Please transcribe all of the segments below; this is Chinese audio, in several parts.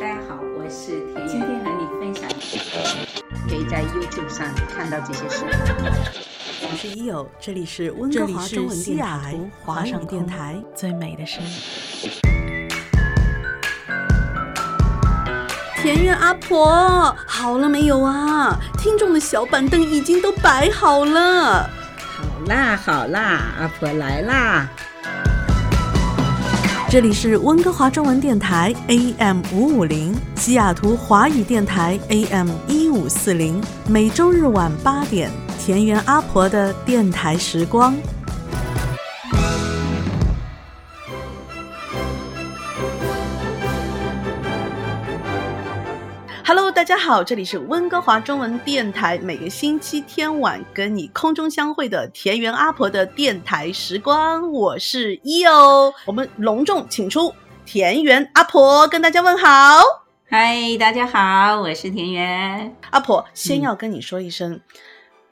大家好，我是田园，今天和你分享可以在 YouTube 上看到这些视频。我是伊友，这里是温哥华中文电台华上电台最美的声音。田园阿婆，好了没有啊？听众的小板凳已经都摆好了。好啦好啦，阿婆来啦。这里是温哥华中文电台 AM 五五零，西雅图华语电台 AM 一五四零，每周日晚八点，田园阿婆的电台时光。好，这里是温哥华中文电台，每个星期天晚跟你空中相会的田园阿婆的电台时光，我是伊欧，我们隆重请出田园阿婆跟大家问好。嗨，大家好，我是田园阿婆，先要跟你说一声。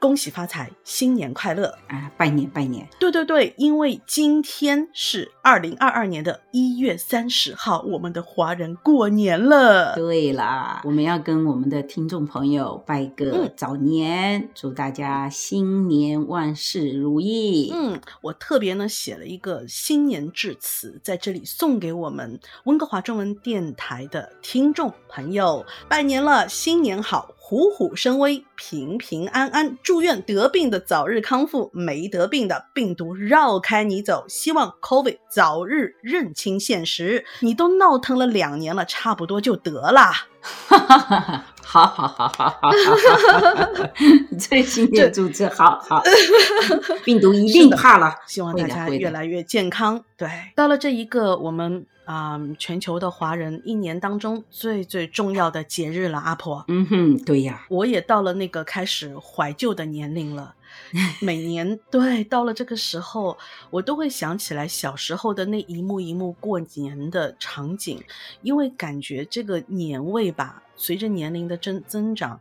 恭喜发财，新年快乐啊！拜年拜年。对对对，因为今天是二零二二年的一月三十号，我们的华人过年了。对啦，我们要跟我们的听众朋友拜个早年，祝大家新年万事如意。嗯，我特别呢写了一个新年致辞，在这里送给我们温哥华中文电台的听众朋友，拜年了，新年好。虎虎生威，平平安安。祝愿得病的早日康复，没得病的病毒绕开你走。希望 COVID 早日认清现实。你都闹腾了两年了，差不多就得了。哈哈哈哈好好好好好好，最新的组织，好好。病毒一定怕了，希望大家越来越健康。对，到了这一个我们。啊，全球的华人一年当中最最重要的节日了，阿婆。嗯哼，对呀，我也到了那个开始怀旧的年龄了。每年对，到了这个时候，我都会想起来小时候的那一幕一幕过年的场景，因为感觉这个年味吧，随着年龄的增增长。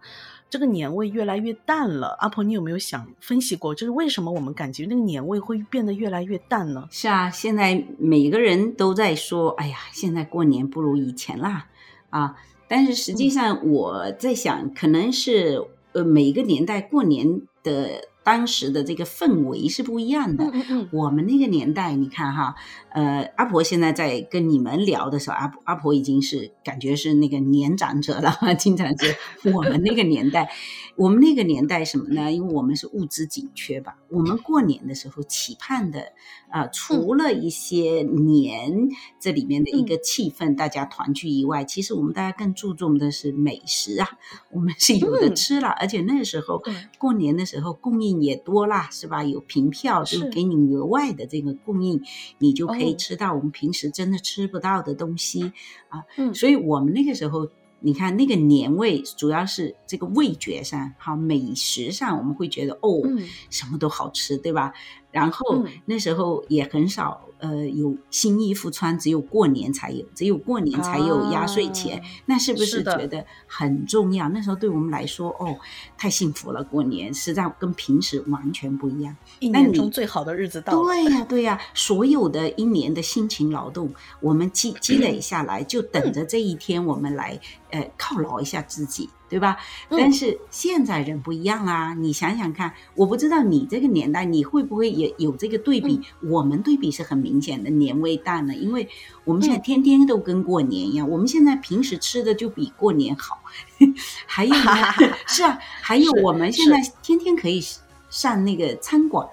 这个年味越来越淡了，阿婆，你有没有想分析过，就是为什么我们感觉那个年味会变得越来越淡呢？是啊，现在每个人都在说，哎呀，现在过年不如以前啦，啊，但是实际上我在想，可能是呃每一个年代过年的。当时的这个氛围是不一样的。我们那个年代，你看哈，呃，阿婆现在在跟你们聊的时候，阿阿婆已经是感觉是那个年长者了，经常是我们那个年代，我们那个年代什么呢？因为我们是物资紧缺吧，我们过年的时候期盼的啊，除了一些年这里面的一个气氛，大家团聚以外，其实我们大家更注重的是美食啊，我们是有的吃了，而且那个时候过年的时候供应。也多啦，是吧？有凭票，就给你额外的这个供应，你就可以吃到我们平时真的吃不到的东西啊。嗯，所以我们那个时候，你看那个年味，主要是这个味觉上，好美食上，我们会觉得哦，什么都好吃，对吧？然后那时候也很少。呃，有新衣服穿，只有过年才有，只有过年才有压岁钱，那是不是觉得很重要？那时候对我们来说，哦，太幸福了，过年实在跟平时完全不一样。一年中最好的日子到了。对呀，对呀，所有的一年的辛勤劳动，我们积积累下来，就等着这一天，我们来呃犒劳一下自己。对吧？但是现在人不一样啦，你想想看，我不知道你这个年代你会不会也有这个对比？我们对比是很明显的，年味淡了，因为我们现在天天都跟过年一样，我们现在平时吃的就比过年好，还有 是啊，还有我们现在天天可以上那个餐馆。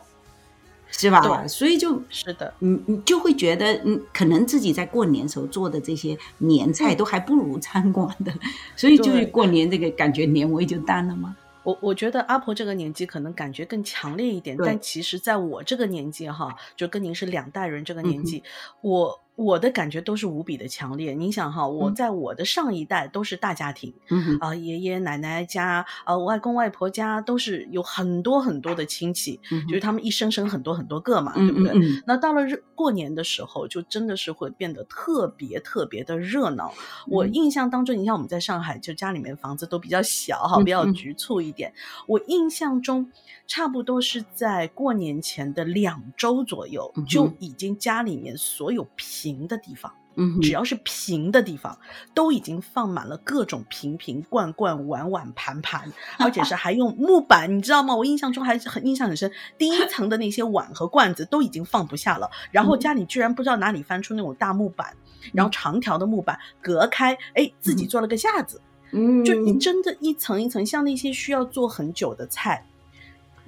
是吧？所以就是的，你你就会觉得，嗯，可能自己在过年时候做的这些年菜都还不如餐馆的，所以就是过年这个感觉年味就淡了吗？我我觉得阿婆这个年纪可能感觉更强烈一点，但其实在我这个年纪哈，就跟您是两代人这个年纪，我。我的感觉都是无比的强烈。你想哈，我在我的上一代都是大家庭，啊，爷爷奶奶家，啊，外公外婆家都是有很多很多的亲戚，就是他们一生生很多很多个嘛，对不对？那到了过年的时候，就真的是会变得特别特别的热闹。我印象当中，你像我们在上海，就家里面房子都比较小哈，比较局促一点。我印象中，差不多是在过年前的两周左右，就已经家里面所有平。的地方嗯，只要是平的地方，都已经放满了各种瓶瓶罐罐、碗碗盘盘，而且是还用木板，你知道吗？我印象中还是很印象很深，第一层的那些碗和罐子都已经放不下了，然后家里居然不知道哪里翻出那种大木板，然后长条的木板隔开，哎，自己做了个架子，嗯，就你真的一层一层，像那些需要做很久的菜。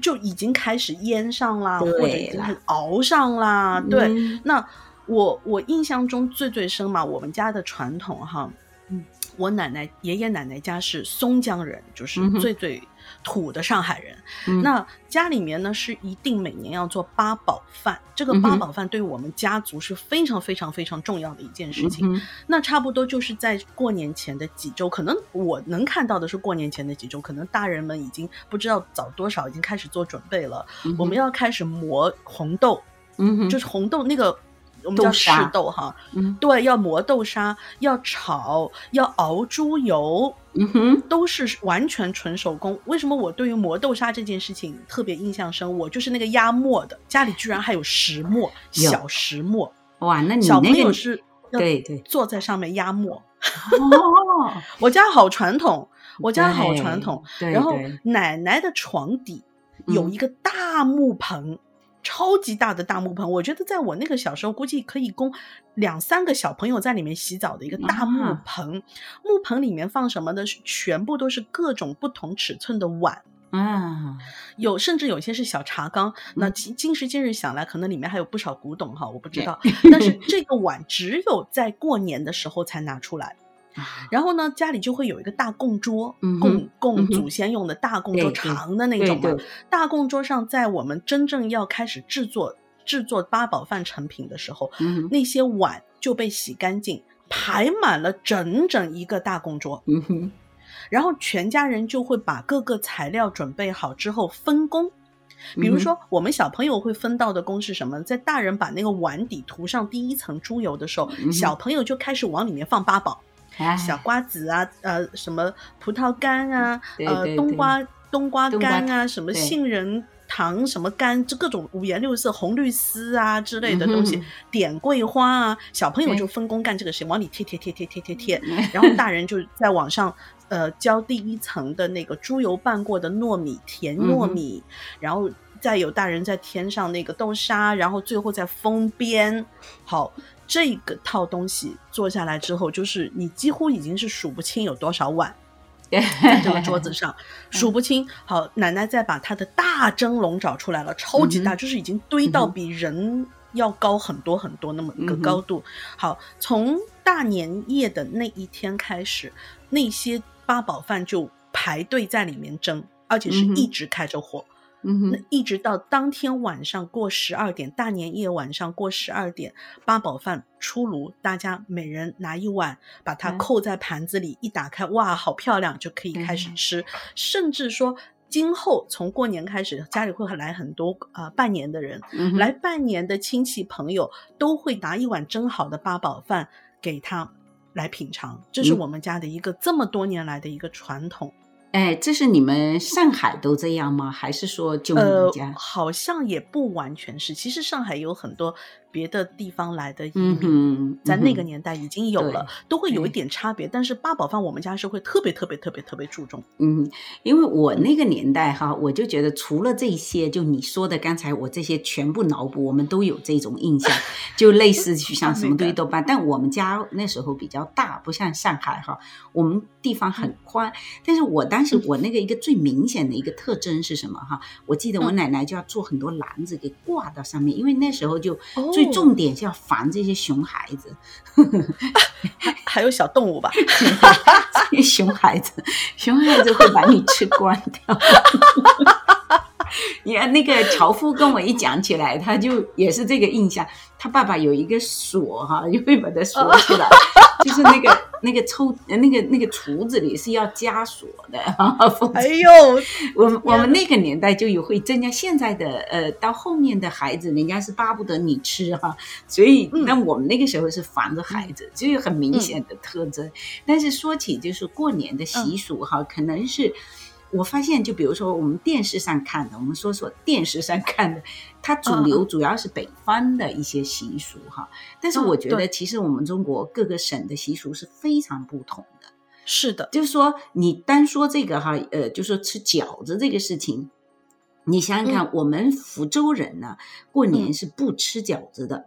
就已经开始腌上啦，或者已经熬上啦。对，那我我印象中最最深嘛，我们家的传统哈，嗯，我奶奶爷爷奶奶家是松江人，就是最最。土的上海人，那家里面呢是一定每年要做八宝饭。这个八宝饭对于我们家族是非常非常非常重要的一件事情。那差不多就是在过年前的几周，可能我能看到的是过年前的几周，可能大人们已经不知道早多少，已经开始做准备了。我们要开始磨红豆，嗯，就是红豆那个。我们叫赤豆哈，嗯，对，要磨豆沙，要炒，要熬猪油，嗯哼，都是完全纯手工。为什么我对于磨豆沙这件事情特别印象深？我就是那个压磨的，家里居然还有石磨，小石磨，哇，那你小朋友是对对，坐在上面压磨。哦，我家好传统，我家好传统。然后奶奶的床底有一个大木盆。超级大的大木盆，我觉得在我那个小时候，估计可以供两三个小朋友在里面洗澡的一个大木盆。木盆里面放什么的？全部都是各种不同尺寸的碗啊，有甚至有些是小茶缸。那今今时今日想来，可能里面还有不少古董哈，我不知道。但是这个碗只有在过年的时候才拿出来。然后呢，家里就会有一个大供桌，供供祖先用的大供桌，长的那种嘛。大供桌上，在我们真正要开始制作制作八宝饭成品的时候，那些碗就被洗干净，排满了整整一个大供桌。然后全家人就会把各个材料准备好之后分工。比如说，我们小朋友会分到的工是什么？在大人把那个碗底涂上第一层猪油的时候，小朋友就开始往里面放八宝。小瓜子啊，呃，什么葡萄干啊，呃，冬瓜冬瓜干啊，什么杏仁糖什么干，这各种五颜六色红绿丝啊之类的东西，点桂花啊，小朋友就分工干这个事，往里贴贴贴贴贴贴贴，然后大人就在网上呃浇第一层的那个猪油拌过的糯米甜糯米，然后再有大人在添上那个豆沙，然后最后再封边，好。这个套东西做下来之后，就是你几乎已经是数不清有多少碗 在这个桌子上，数不清。好，奶奶再把她的大蒸笼找出来了，超级大，就是已经堆到比人要高很多很多那么一个高度。好，从大年夜的那一天开始，那些八宝饭就排队在里面蒸，而且是一直开着火。嗯哼，一直到当天晚上过十二点，大年夜晚上过十二点，八宝饭出炉，大家每人拿一碗，把它扣在盘子里，一打开，哇，好漂亮，就可以开始吃。甚至说，今后从过年开始，家里会来很多啊拜年的人，来拜年的亲戚朋友都会拿一碗蒸好的八宝饭给他来品尝，这是我们家的一个这么多年来的一个传统。哎，这是你们上海都这样吗？还是说就你们家？好像也不完全是。其实上海有很多。别的地方来的移民，在那个年代已经有了，都会有一点差别。但是八宝饭我们家是会特别特别特别特别注重。嗯，因为我那个年代哈，我就觉得除了这些，就你说的刚才我这些全部脑补，我们都有这种印象，就类似 于像什么东西都办。但我们家那时候比较大，不像上海哈，我们地方很宽。但是我当时我那个一个最明显的一个特征是什么哈？我记得我奶奶就要做很多篮子给挂到上面，因为那时候就。最重点是要防这些熊孩子，还 还有小动物吧？这些熊孩子，熊孩子会把你吃 光掉。你看那个樵夫跟我一讲起来，他就也是这个印象。他爸爸有一个锁哈，就会把它锁起来，就是那个那个抽那个那个橱子里是要加锁的。哎呦，我我们那个年代就有会增加，现在的呃到后面的孩子，人家是巴不得你吃哈，所以那我们那个时候是防着孩子，就有很明显的特征。但是说起就是过年的习俗哈，可能是。我发现，就比如说我们电视上看的，我们说说电视上看的，它主流主要是北方的一些习俗哈。但是我觉得，其实我们中国各个省的习俗是非常不同的。是的，就是说你单说这个哈，呃，就说吃饺子这个事情，你想想看，我们福州人呢，过年是不吃饺子的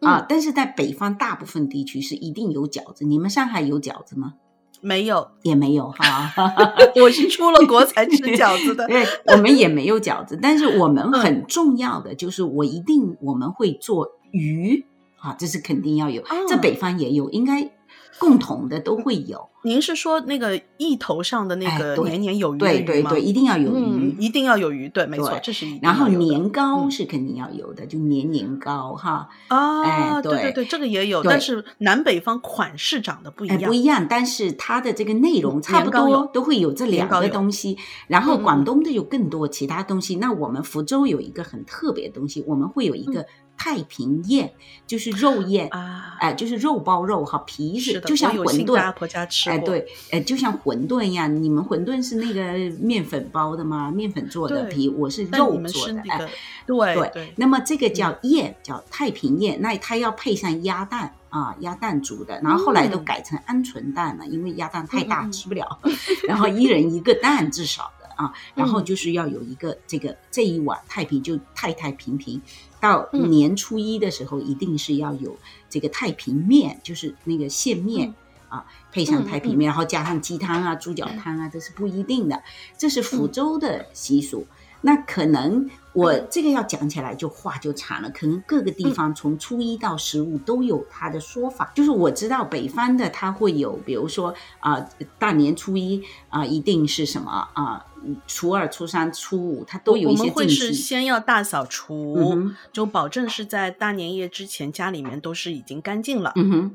啊，但是在北方大部分地区是一定有饺子。你们上海有饺子吗？没有，也没有哈。我是出了国才吃饺子的。对，我们也没有饺子，但是我们很重要的就是，我一定我们会做鱼啊，这是肯定要有。这北方也有，应该共同的都会有。您是说那个意头上的那个年年有余对对对，一定要有余，一定要有余。对，没错，这是。然后年糕是肯定要有的，就年年糕哈。啊，对对对，这个也有，但是南北方款式长得不一样，不一样。但是它的这个内容差不多，都会有这两个东西。然后广东的有更多其他东西。那我们福州有一个很特别的东西，我们会有一个太平宴，就是肉宴啊，哎，就是肉包肉哈，皮是就像馄饨。婆家吃。哎，对，哎，就像馄饨一样，你们馄饨是那个面粉包的吗？面粉做的皮，我是肉做的，哎，对对。那么这个叫宴，叫太平宴，那它要配上鸭蛋啊，鸭蛋煮的，然后后来都改成鹌鹑蛋了，因为鸭蛋太大吃不了，然后一人一个蛋至少的啊，然后就是要有一个这个这一碗太平就太太平平，到年初一的时候一定是要有这个太平面，就是那个线面。啊，配上太平面，然后加上鸡汤啊、猪脚汤啊，这是不一定的。这是福州的习俗。那可能我这个要讲起来就话就长了。可能各个地方从初一到十五都有它的说法。就是我知道北方的它会有，比如说啊，大年初一啊，一定是什么啊，初二、初三、初五，它都有一些禁忌。会是先要大扫除，就保证是在大年夜之前家里面都是已经干净了。嗯哼。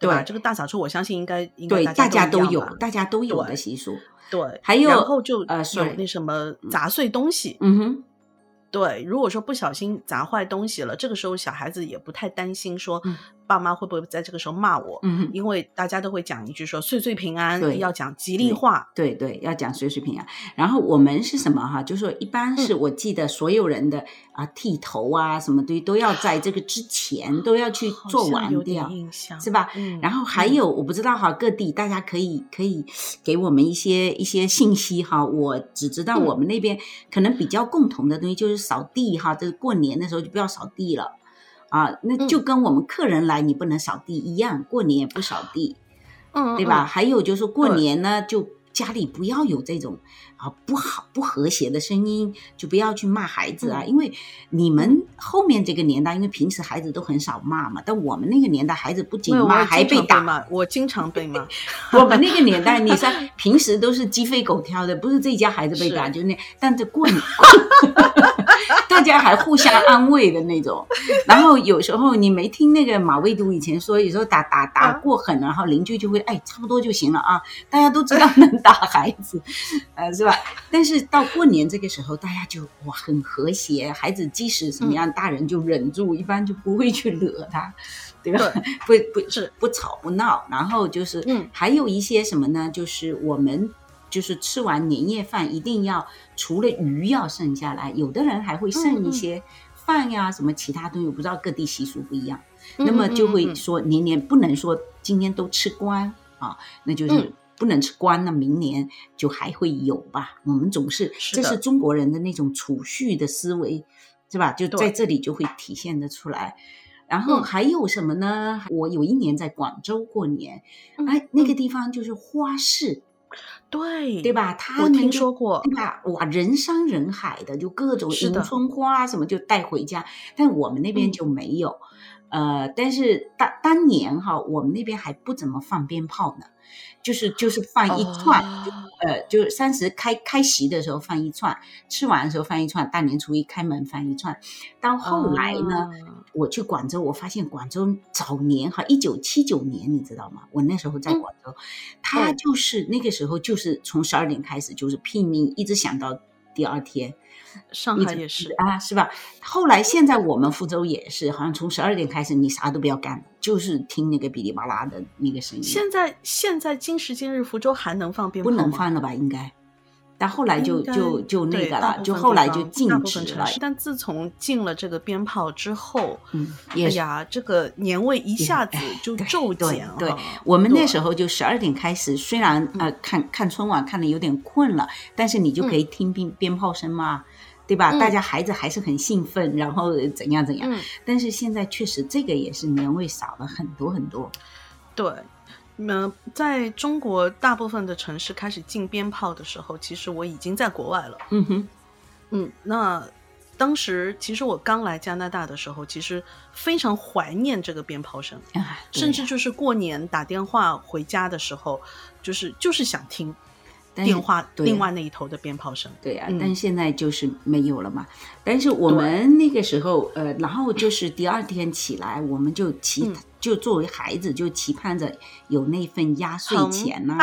对吧？这个大扫除，我相信应该应该大家都有，大家都有的习俗。对，还有然后就呃有那什么砸碎东西。嗯哼。对，如果说不小心砸坏东西了，这个时候小孩子也不太担心，说爸妈会不会在这个时候骂我？嗯，因为大家都会讲一句说“岁岁平安”，要讲吉利话。对对，要讲“岁岁平安”。然后我们是什么哈？就是说，一般是我记得所有人的啊剃头啊什么的都要在这个之前都要去做完掉，是吧？然后还有我不知道哈，各地大家可以可以给我们一些一些信息哈。我只知道我们那边可能比较共同的东西就是扫地哈，这过年的时候就不要扫地了。啊，那就跟我们客人来你不能扫地一样，过年也不扫地，嗯，对吧？还有就是过年呢，就家里不要有这种啊不好不和谐的声音，就不要去骂孩子啊，因为你们后面这个年代，因为平时孩子都很少骂嘛，但我们那个年代孩子不仅骂还被打，我经常被骂。我们那个年代，你说平时都是鸡飞狗跳的，不是这家孩子被打，就那，但这过年。大家还互相安慰的那种，然后有时候你没听那个马未都以前说，有时候打打打过狠，然后邻居就会哎，差不多就行了啊。大家都知道能打孩子，呃，是吧？但是到过年这个时候，大家就哇很和谐，孩子即使什么样，大人就忍住，一般就不会去惹他，对吧？不不是不吵不闹，然后就是嗯，还有一些什么呢？就是我们。就是吃完年夜饭一定要除了鱼要剩下来，有的人还会剩一些饭呀，什么其他东西，我不知道各地习俗不一样。那么就会说年年不能说今天都吃光啊，那就是不能吃光，那明年就还会有吧。我们总是这是中国人的那种储蓄的思维，是吧？就在这里就会体现的出来。然后还有什么呢？我有一年在广州过年，哎，那个地方就是花市。对对吧？他我听说过，对吧？哇，人山人海的，就各种迎春花什么就带回家，但我们那边就没有。呃，但是当当年哈，我们那边还不怎么放鞭炮呢。就是就是放一串，呃，就是三十开开席的时候放一串，吃完的时候放一串，大年初一开门放一串。到后来呢，我去广州，我发现广州早年哈，一九七九年，你知道吗？我那时候在广州，他就是那个时候就是从十二点开始，就是拼命一直想到第二天。上海也是啊，是吧？后来现在我们福州也是，好像从十二点开始，你啥都不要干，就是听那个哔哩吧啦的那个声音。现在现在今时今日，福州还能放鞭炮不能放了吧？应该但后来就就就那个了，就后来就禁止了。但自从禁了这个鞭炮之后，嗯，哎呀，这个年味一下子就骤减了。对，我们那时候就十二点开始，虽然呃看看春晚看的有点困了，但是你就可以听鞭鞭炮声嘛，对吧？大家孩子还是很兴奋，然后怎样怎样。但是现在确实这个也是年味少了很多很多。对。那在中国大部分的城市开始禁鞭炮的时候，其实我已经在国外了。嗯哼，嗯，那当时其实我刚来加拿大的时候，其实非常怀念这个鞭炮声，甚至就是过年打电话回家的时候，就是就是想听电话另外那一头的鞭炮声。对啊，但现在就是没有了嘛。但是我们那个时候，呃，然后就是第二天起来，我们就期。就作为孩子，就期盼着有那份压岁钱呐，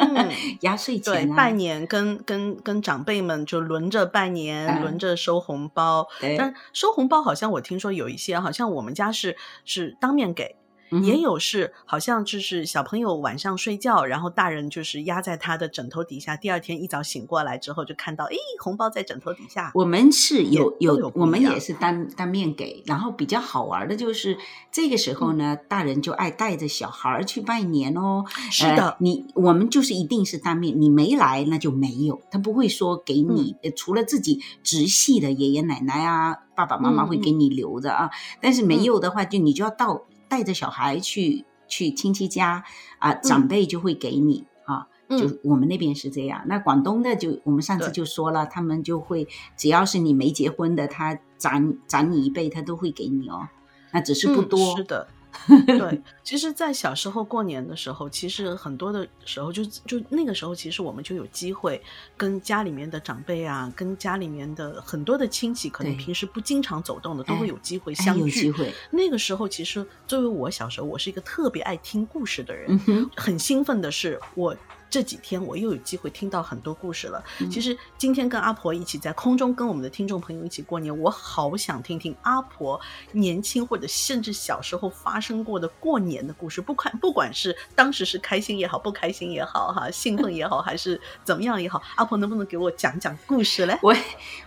压岁钱拜年，跟跟跟长辈们就轮着拜年，轮着收红包。但收红包好像我听说有一些，好像我们家是是当面给。也有是，好像就是小朋友晚上睡觉，然后大人就是压在他的枕头底下，第二天一早醒过来之后就看到，哎，红包在枕头底下。我们是有有，我们也是当当面给。然后比较好玩的就是这个时候呢，大人就爱带着小孩去拜年哦。是的，你我们就是一定是当面，你没来那就没有，他不会说给你，除了自己直系的爷爷奶奶啊、爸爸妈妈会给你留着啊，但是没有的话，就你就要到。带着小孩去去亲戚家啊，长辈就会给你啊，就我们那边是这样。那广东的就我们上次就说了，他们就会只要是你没结婚的，他攒攒你一辈，他都会给你哦。那只是不多。是的。对，其实，在小时候过年的时候，其实很多的时候，就就那个时候，其实我们就有机会跟家里面的长辈啊，跟家里面的很多的亲戚，可能平时不经常走动的，都会有机会相聚。机会。那个时候，其实作为我小时候，我是一个特别爱听故事的人，很兴奋的是我。这几天我又有机会听到很多故事了。其实今天跟阿婆一起在空中跟我们的听众朋友一起过年，我好想听听阿婆年轻或者甚至小时候发生过的过年的故事。不管不管是当时是开心也好，不开心也好，哈，兴奋也好，还是怎么样也好，阿婆能不能给我讲讲故事嘞？我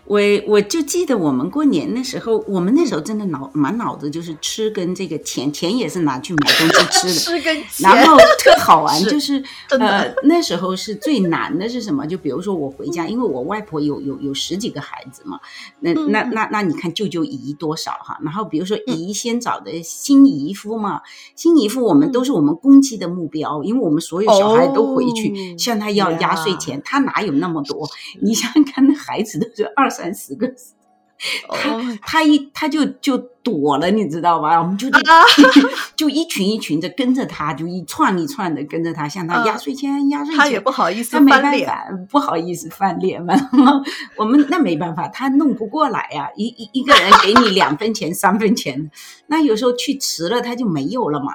我我就记得我们过年的时候，我们那时候真的脑满脑子就是吃跟这个钱，钱也是拿去买东西吃的，吃跟钱，然后特好玩，就是 呃那。时候是最难的是什么？就比如说我回家，因为我外婆有有有十几个孩子嘛，那那那那你看舅舅姨多少哈？然后比如说姨先找的新姨夫嘛，新姨夫我们都是我们攻击的目标，因为我们所有小孩都回去向他要压岁钱，他哪有那么多？你想想看，那孩子都是二三十个，他他一他就就。躲了，你知道吧？我们就 就一群一群的跟着他，就一串一串的跟着他，向他压岁钱、压岁钱。他也不好意思翻脸，不好意思翻脸嘛。我们那没办法，他弄不过来呀。一一一个人给你两分钱、三分钱，那有时候去迟了他就没有了嘛。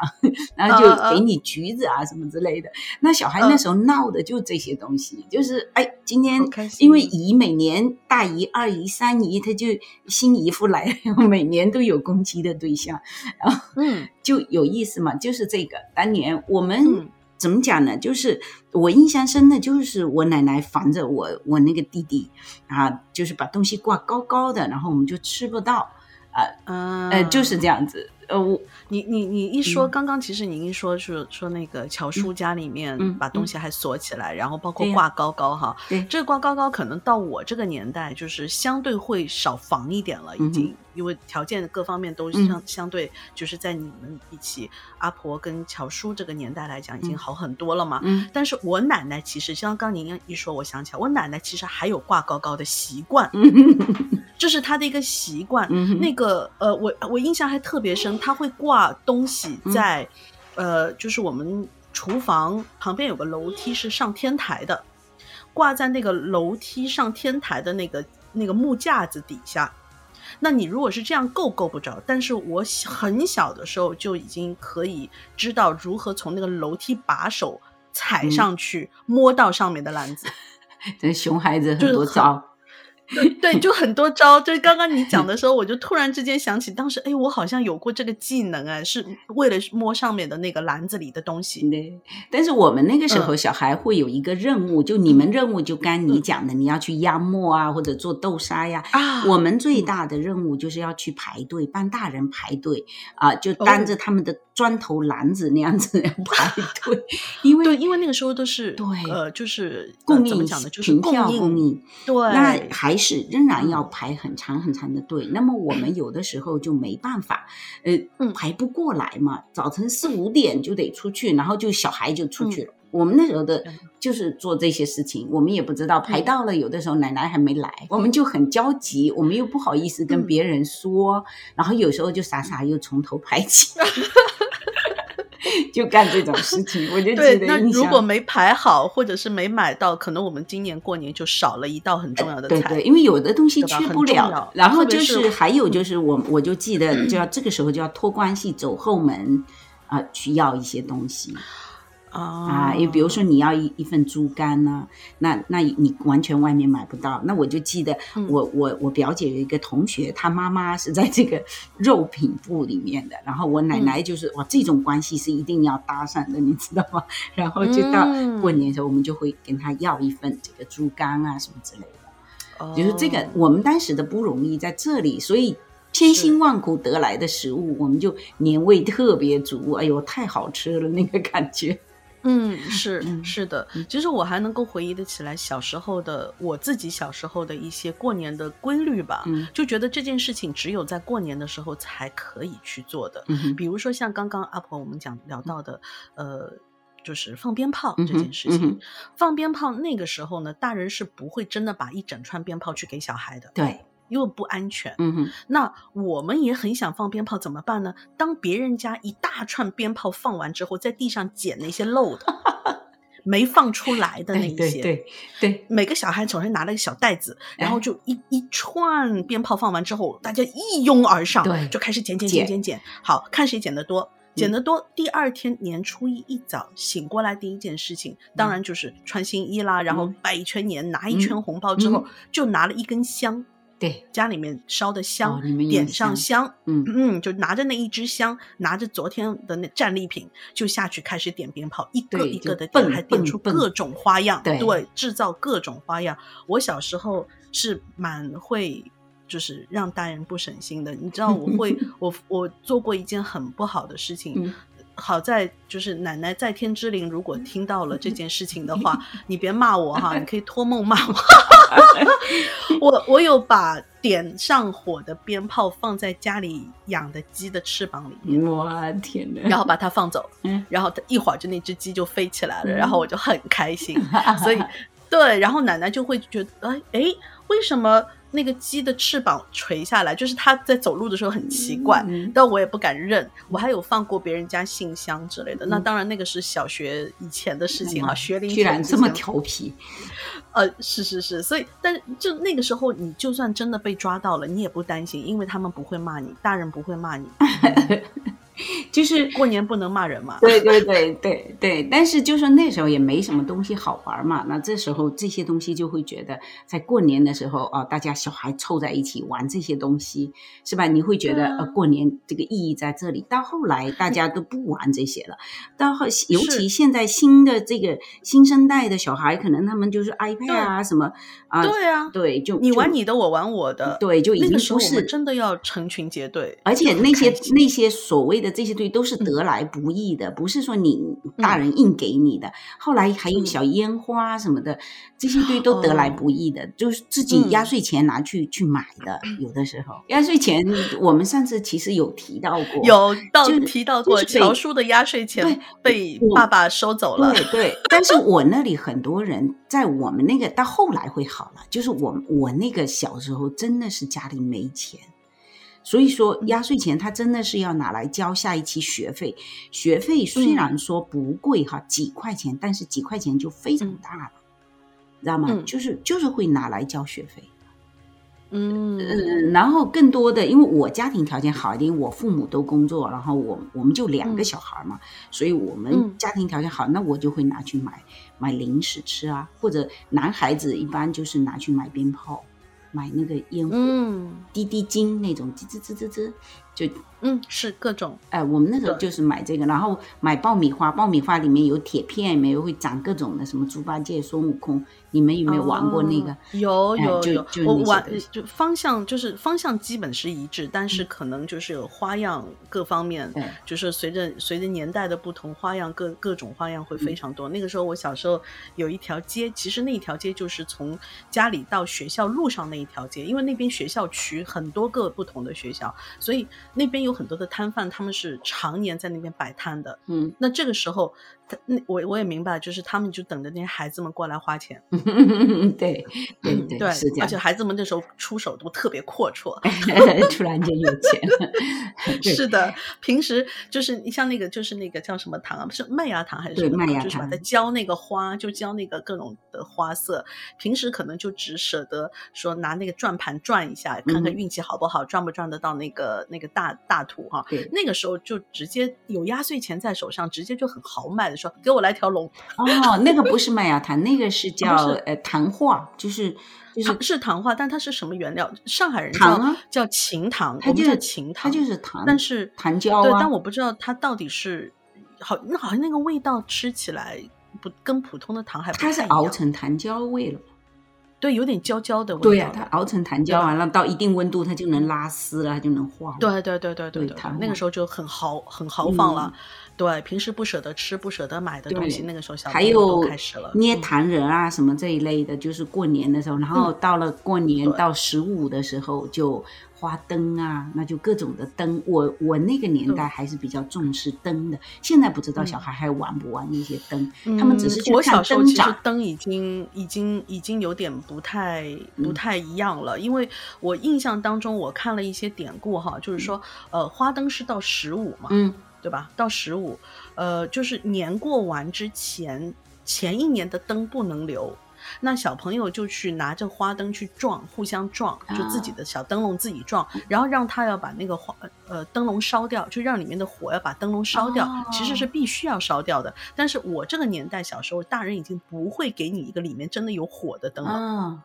然后就给你橘子啊什么之类的。那小孩那时候闹的就这些东西，就是哎，今天因为姨每年大姨、二姨、三姨，他就新姨夫来，每年都有。有攻击的对象，然后嗯，就有意思嘛。就是这个当年我们怎么讲呢？就是我印象深的，就是我奶奶防着我，我那个弟弟啊，就是把东西挂高高的，然后我们就吃不到啊，呃，就是这样子。呃，我你你你一说，刚刚其实你一说是说那个乔叔家里面把东西还锁起来，然后包括挂高高哈，对。这个挂高高可能到我这个年代就是相对会少防一点了，已经因为条件各方面都相相对就是在你们一起阿婆跟乔叔这个年代来讲已经好很多了嘛。嗯。但是我奶奶其实像刚您一说，我想起来我奶奶其实还有挂高高的习惯。这是他的一个习惯，那个呃，我我印象还特别深，他会挂东西在，呃，就是我们厨房旁边有个楼梯是上天台的，挂在那个楼梯上天台的那个那个木架子底下。那你如果是这样够够不着，但是我很小的时候就已经可以知道如何从那个楼梯把手踩上去摸到上面的篮子。这熊孩子很多招。对 对，就很多招。就是刚刚你讲的时候，我就突然之间想起，当时哎，我好像有过这个技能哎，是为了摸上面的那个篮子里的东西。对，但是我们那个时候小孩会有一个任务，就你们任务就刚你讲的，你要去压墨啊，或者做豆沙呀。啊，我们最大的任务就是要去排队，帮大人排队啊，就担着他们的砖头篮子那样子排队。因为因为那个时候都是对呃，就是供应讲的，就是供应。对，那还是仍然要排很长很长的队。那么我们有的时候就没办法，呃，排不过来嘛。早晨四五点就得出去，然后就小孩就出去了。我们那时候的就是做这些事情，我们也不知道排到了，有的时候奶奶还没来，我们就很焦急，我们又不好意思跟别人说，然后有时候就傻傻又从头排起。就干这种事情，我就记得。那如果没排好，或者是没买到，可能我们今年过年就少了一道很重要的菜。对对，因为有的东西去不了。然后就是还有就是我我就记得，就要 这个时候就要托关系走后门啊，去要一些东西。啊，也比如说你要一一份猪肝呢，那那你完全外面买不到。那我就记得我我我表姐有一个同学，她妈妈是在这个肉品部里面的，然后我奶奶就是哇，这种关系是一定要搭上的，你知道吗？然后就到过年的时候，我们就会跟她要一份这个猪肝啊什么之类的。就是这个我们当时的不容易在这里，所以千辛万苦得来的食物，我们就年味特别足。哎呦，太好吃了那个感觉。嗯，是是的，其实我还能够回忆得起来小时候的我自己小时候的一些过年的规律吧，就觉得这件事情只有在过年的时候才可以去做的。比如说像刚刚阿婆我们讲聊到的，呃，就是放鞭炮这件事情。放鞭炮那个时候呢，大人是不会真的把一整串鞭炮去给小孩的。对。因为不安全，嗯哼，那我们也很想放鞭炮，怎么办呢？当别人家一大串鞭炮放完之后，在地上捡那些漏的、没放出来的那一些，对对，每个小孩手上拿了一个小袋子，然后就一一串鞭炮放完之后，大家一拥而上，对，就开始捡捡捡捡捡，好看谁捡得多，捡得多。第二天年初一一早醒过来，第一件事情当然就是穿新衣啦，然后拜一圈年，拿一圈红包之后，就拿了一根香。对，家里面烧的香，点上香，嗯嗯，就拿着那一支香，拿着昨天的那战利品，就下去开始点鞭炮，一个一个的点，还点出各种花样，对，制造各种花样。我小时候是蛮会，就是让大人不省心的。你知道，我会，我我做过一件很不好的事情。好在就是奶奶在天之灵，如果听到了这件事情的话，你别骂我哈，你可以托梦骂我。我我有把点上火的鞭炮放在家里养的鸡的翅膀里面，我天哪！然后把它放走，嗯然后一会儿就那只鸡就飞起来了，然后我就很开心。所以对，然后奶奶就会觉得，哎哎，为什么？那个鸡的翅膀垂下来，就是它在走路的时候很奇怪，但我也不敢认。我还有放过别人家信箱之类的。那当然，那个是小学以前的事情哈。学龄居然这么调皮，呃，是是是，所以，但就那个时候，你就算真的被抓到了，你也不担心，因为他们不会骂你，大人不会骂你。就是过年不能骂人嘛，对对对对对，但是就说那时候也没什么东西好玩嘛，那这时候这些东西就会觉得在过年的时候啊，大家小孩凑在一起玩这些东西是吧？你会觉得呃过年这个意义在这里。到后来大家都不玩这些了，到后尤其现在新的这个新生代的小孩，可能他们就是 iPad 啊什么啊，对啊，对，就你玩你的，我玩我的，对，就已经不是真的要成群结队，而且那些那些所谓的这些队都是得来不易的，不是说你大人硬给你的。后来还有小烟花什么的，这些队都得来不易的，就是自己压岁钱拿去去买的。有的时候压岁钱，我们上次其实有提到过，有到提到过乔叔的压岁钱被爸爸收走了。对对，但是我那里很多人在我们那个到后来会好了，就是我我那个小时候真的是家里没钱。所以说压岁钱，它真的是要拿来交下一期学费。学费虽然说不贵哈，几块钱，但是几块钱就非常大了，知道吗？就是就是会拿来交学费。嗯嗯，然后更多的，因为我家庭条件好一点，我父母都工作，然后我我们就两个小孩嘛，所以我们家庭条件好，那我就会拿去买买零食吃啊，或者男孩子一般就是拿去买鞭炮。买那个烟火，嗯。滴滴金那种，吱吱吱吱吱，就嗯，是各种哎、我们那时候就是买这个，然后买爆米花，爆米花里面有铁片，里面会长各种的什么猪八戒、孙悟空，你们有没有玩过那个？哦有有有，就我玩就方向就是方向基本是一致，但是嗯可能就是有花样各方面，对就是随着随着年代的不同，花样各各种花样会嗯非常多。那个时候我小时候有一条街，其实那一条街就是从家里到学校路上那一条街，因为那边学校区很多个不同的学校，所以那边有很多的摊贩，他们是常年在那边摆摊的。嗯，那这个时候，他那我我也明白，就是他们就等着那些孩子们过来花钱。对对对，而且，孩子们那时候出手都特别阔绰。突然间有钱了，是的，平时就是你像那个，就是那个叫什么糖啊？是麦芽糖还是什么糖？麦芽糖就是把它浇那个花，就浇那个各种的花色。平时可能就只舍得说拿那个转盘转一下，看看嗯运气好不好，转不转得到那个那个大大土哈、对那个时候就直接有压岁钱在手上，直接就很豪迈的说：“给我来条龙。哦，那个不是麦芽糖，那个是 叫呃糖化，就是就是糖是糖化，但它是什么原料？上海人叫糖啊叫秦糖，它就是秦糖，它就是糖，但是糖胶对，啊但我不知道它到底是好，那好像那个味道吃起来不跟普通的糖还不它是熬成糖胶味了。对，有点焦焦的味道。对呀、它熬成糖胶完了，到一定温度它就能拉丝了，它就能化了。对对对对对对糖那个时候就很豪很豪放了。嗯对，平时不舍得吃、不舍得买的东西，那个时候小还朋友都有开始了捏嗯。糖人啊什么这一类的，就是过年的时候，然后到了过年对。到十五的时候就花灯啊，那就各种的灯。我我那个年代还是比较重视灯的，现在不知道小孩还玩不玩那些灯，他们只是嗯我小时候其实灯已经已经已经有点不太不嗯太一样了，因为我印象当中我看了一些典故哈，就是说呃花灯是到十五嘛，嗯，对吧？到十五，呃，就是年过完之前，前一年的灯不能留。那小朋友就去拿着花灯去撞，互相撞，就自己的小灯笼自己撞，然后让他要把那个花呃灯笼烧掉，就让里面的火要把灯笼烧掉，哦其实是必须要烧掉的。但是我这个年代小时候，大人已经不会给你一个里面真的有火的灯了，啊，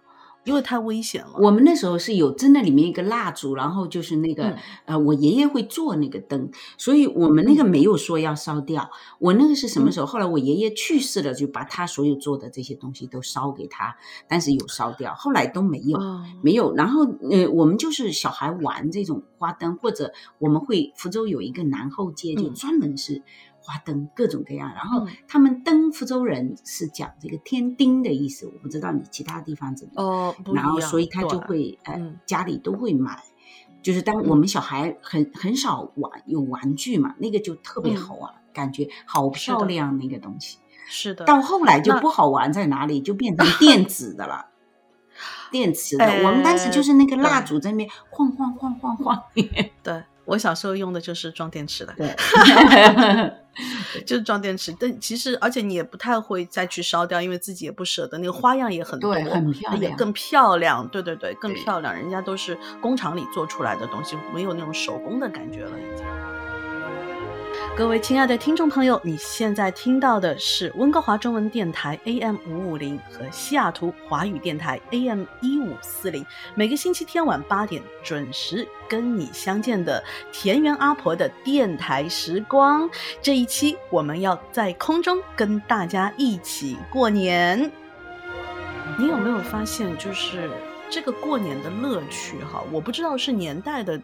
因为太危险了。我们那时候是有真的里面一个蜡烛，然后就是那个、嗯呃，我爷爷会做那个灯，所以我们那个嗯没有说要烧掉。我那个是什么时候？后来我爷爷去世了，就把他所有做的这些东西都烧给他，但是有烧掉，后来都没有。哦没有，然后呃，我们就是小孩玩这种花灯，或者我们会福州有一个南后街，就嗯专门是花灯，各种各样。然后嗯他们灯福州人是讲这个天丁的意思，我不知道你其他地方怎么。哦，然后所以他就会呃、嗯家里都会买，就是当我们小孩很很少玩有玩具嘛，那个就特别嗯好玩，感觉好漂亮那个东西。是的，到后来就不好玩在哪里，就变成电子的了。电池的，我们当时就是那个呃蜡烛在那边晃晃晃晃晃，对我小时候用的就是装电池的，对，就是装电池。但其实，而且你也不太会再去烧掉，因为自己也不舍得，那个花样也很多，对很漂亮也更漂亮。对对对，更漂亮。人家都是工厂里做出来的东西，没有那种手工的感觉了，已经。各位亲爱的听众朋友，你现在听到的是温哥华中文电台 AM 五五零和西雅图华语电台 AM 一五四零，每个星期天晚八点准时跟你相见的田园阿婆的电台时光。这一期我们要在空中跟大家一起过年。你有没有发现，就是这个过年的乐趣哈？我不知道是年代的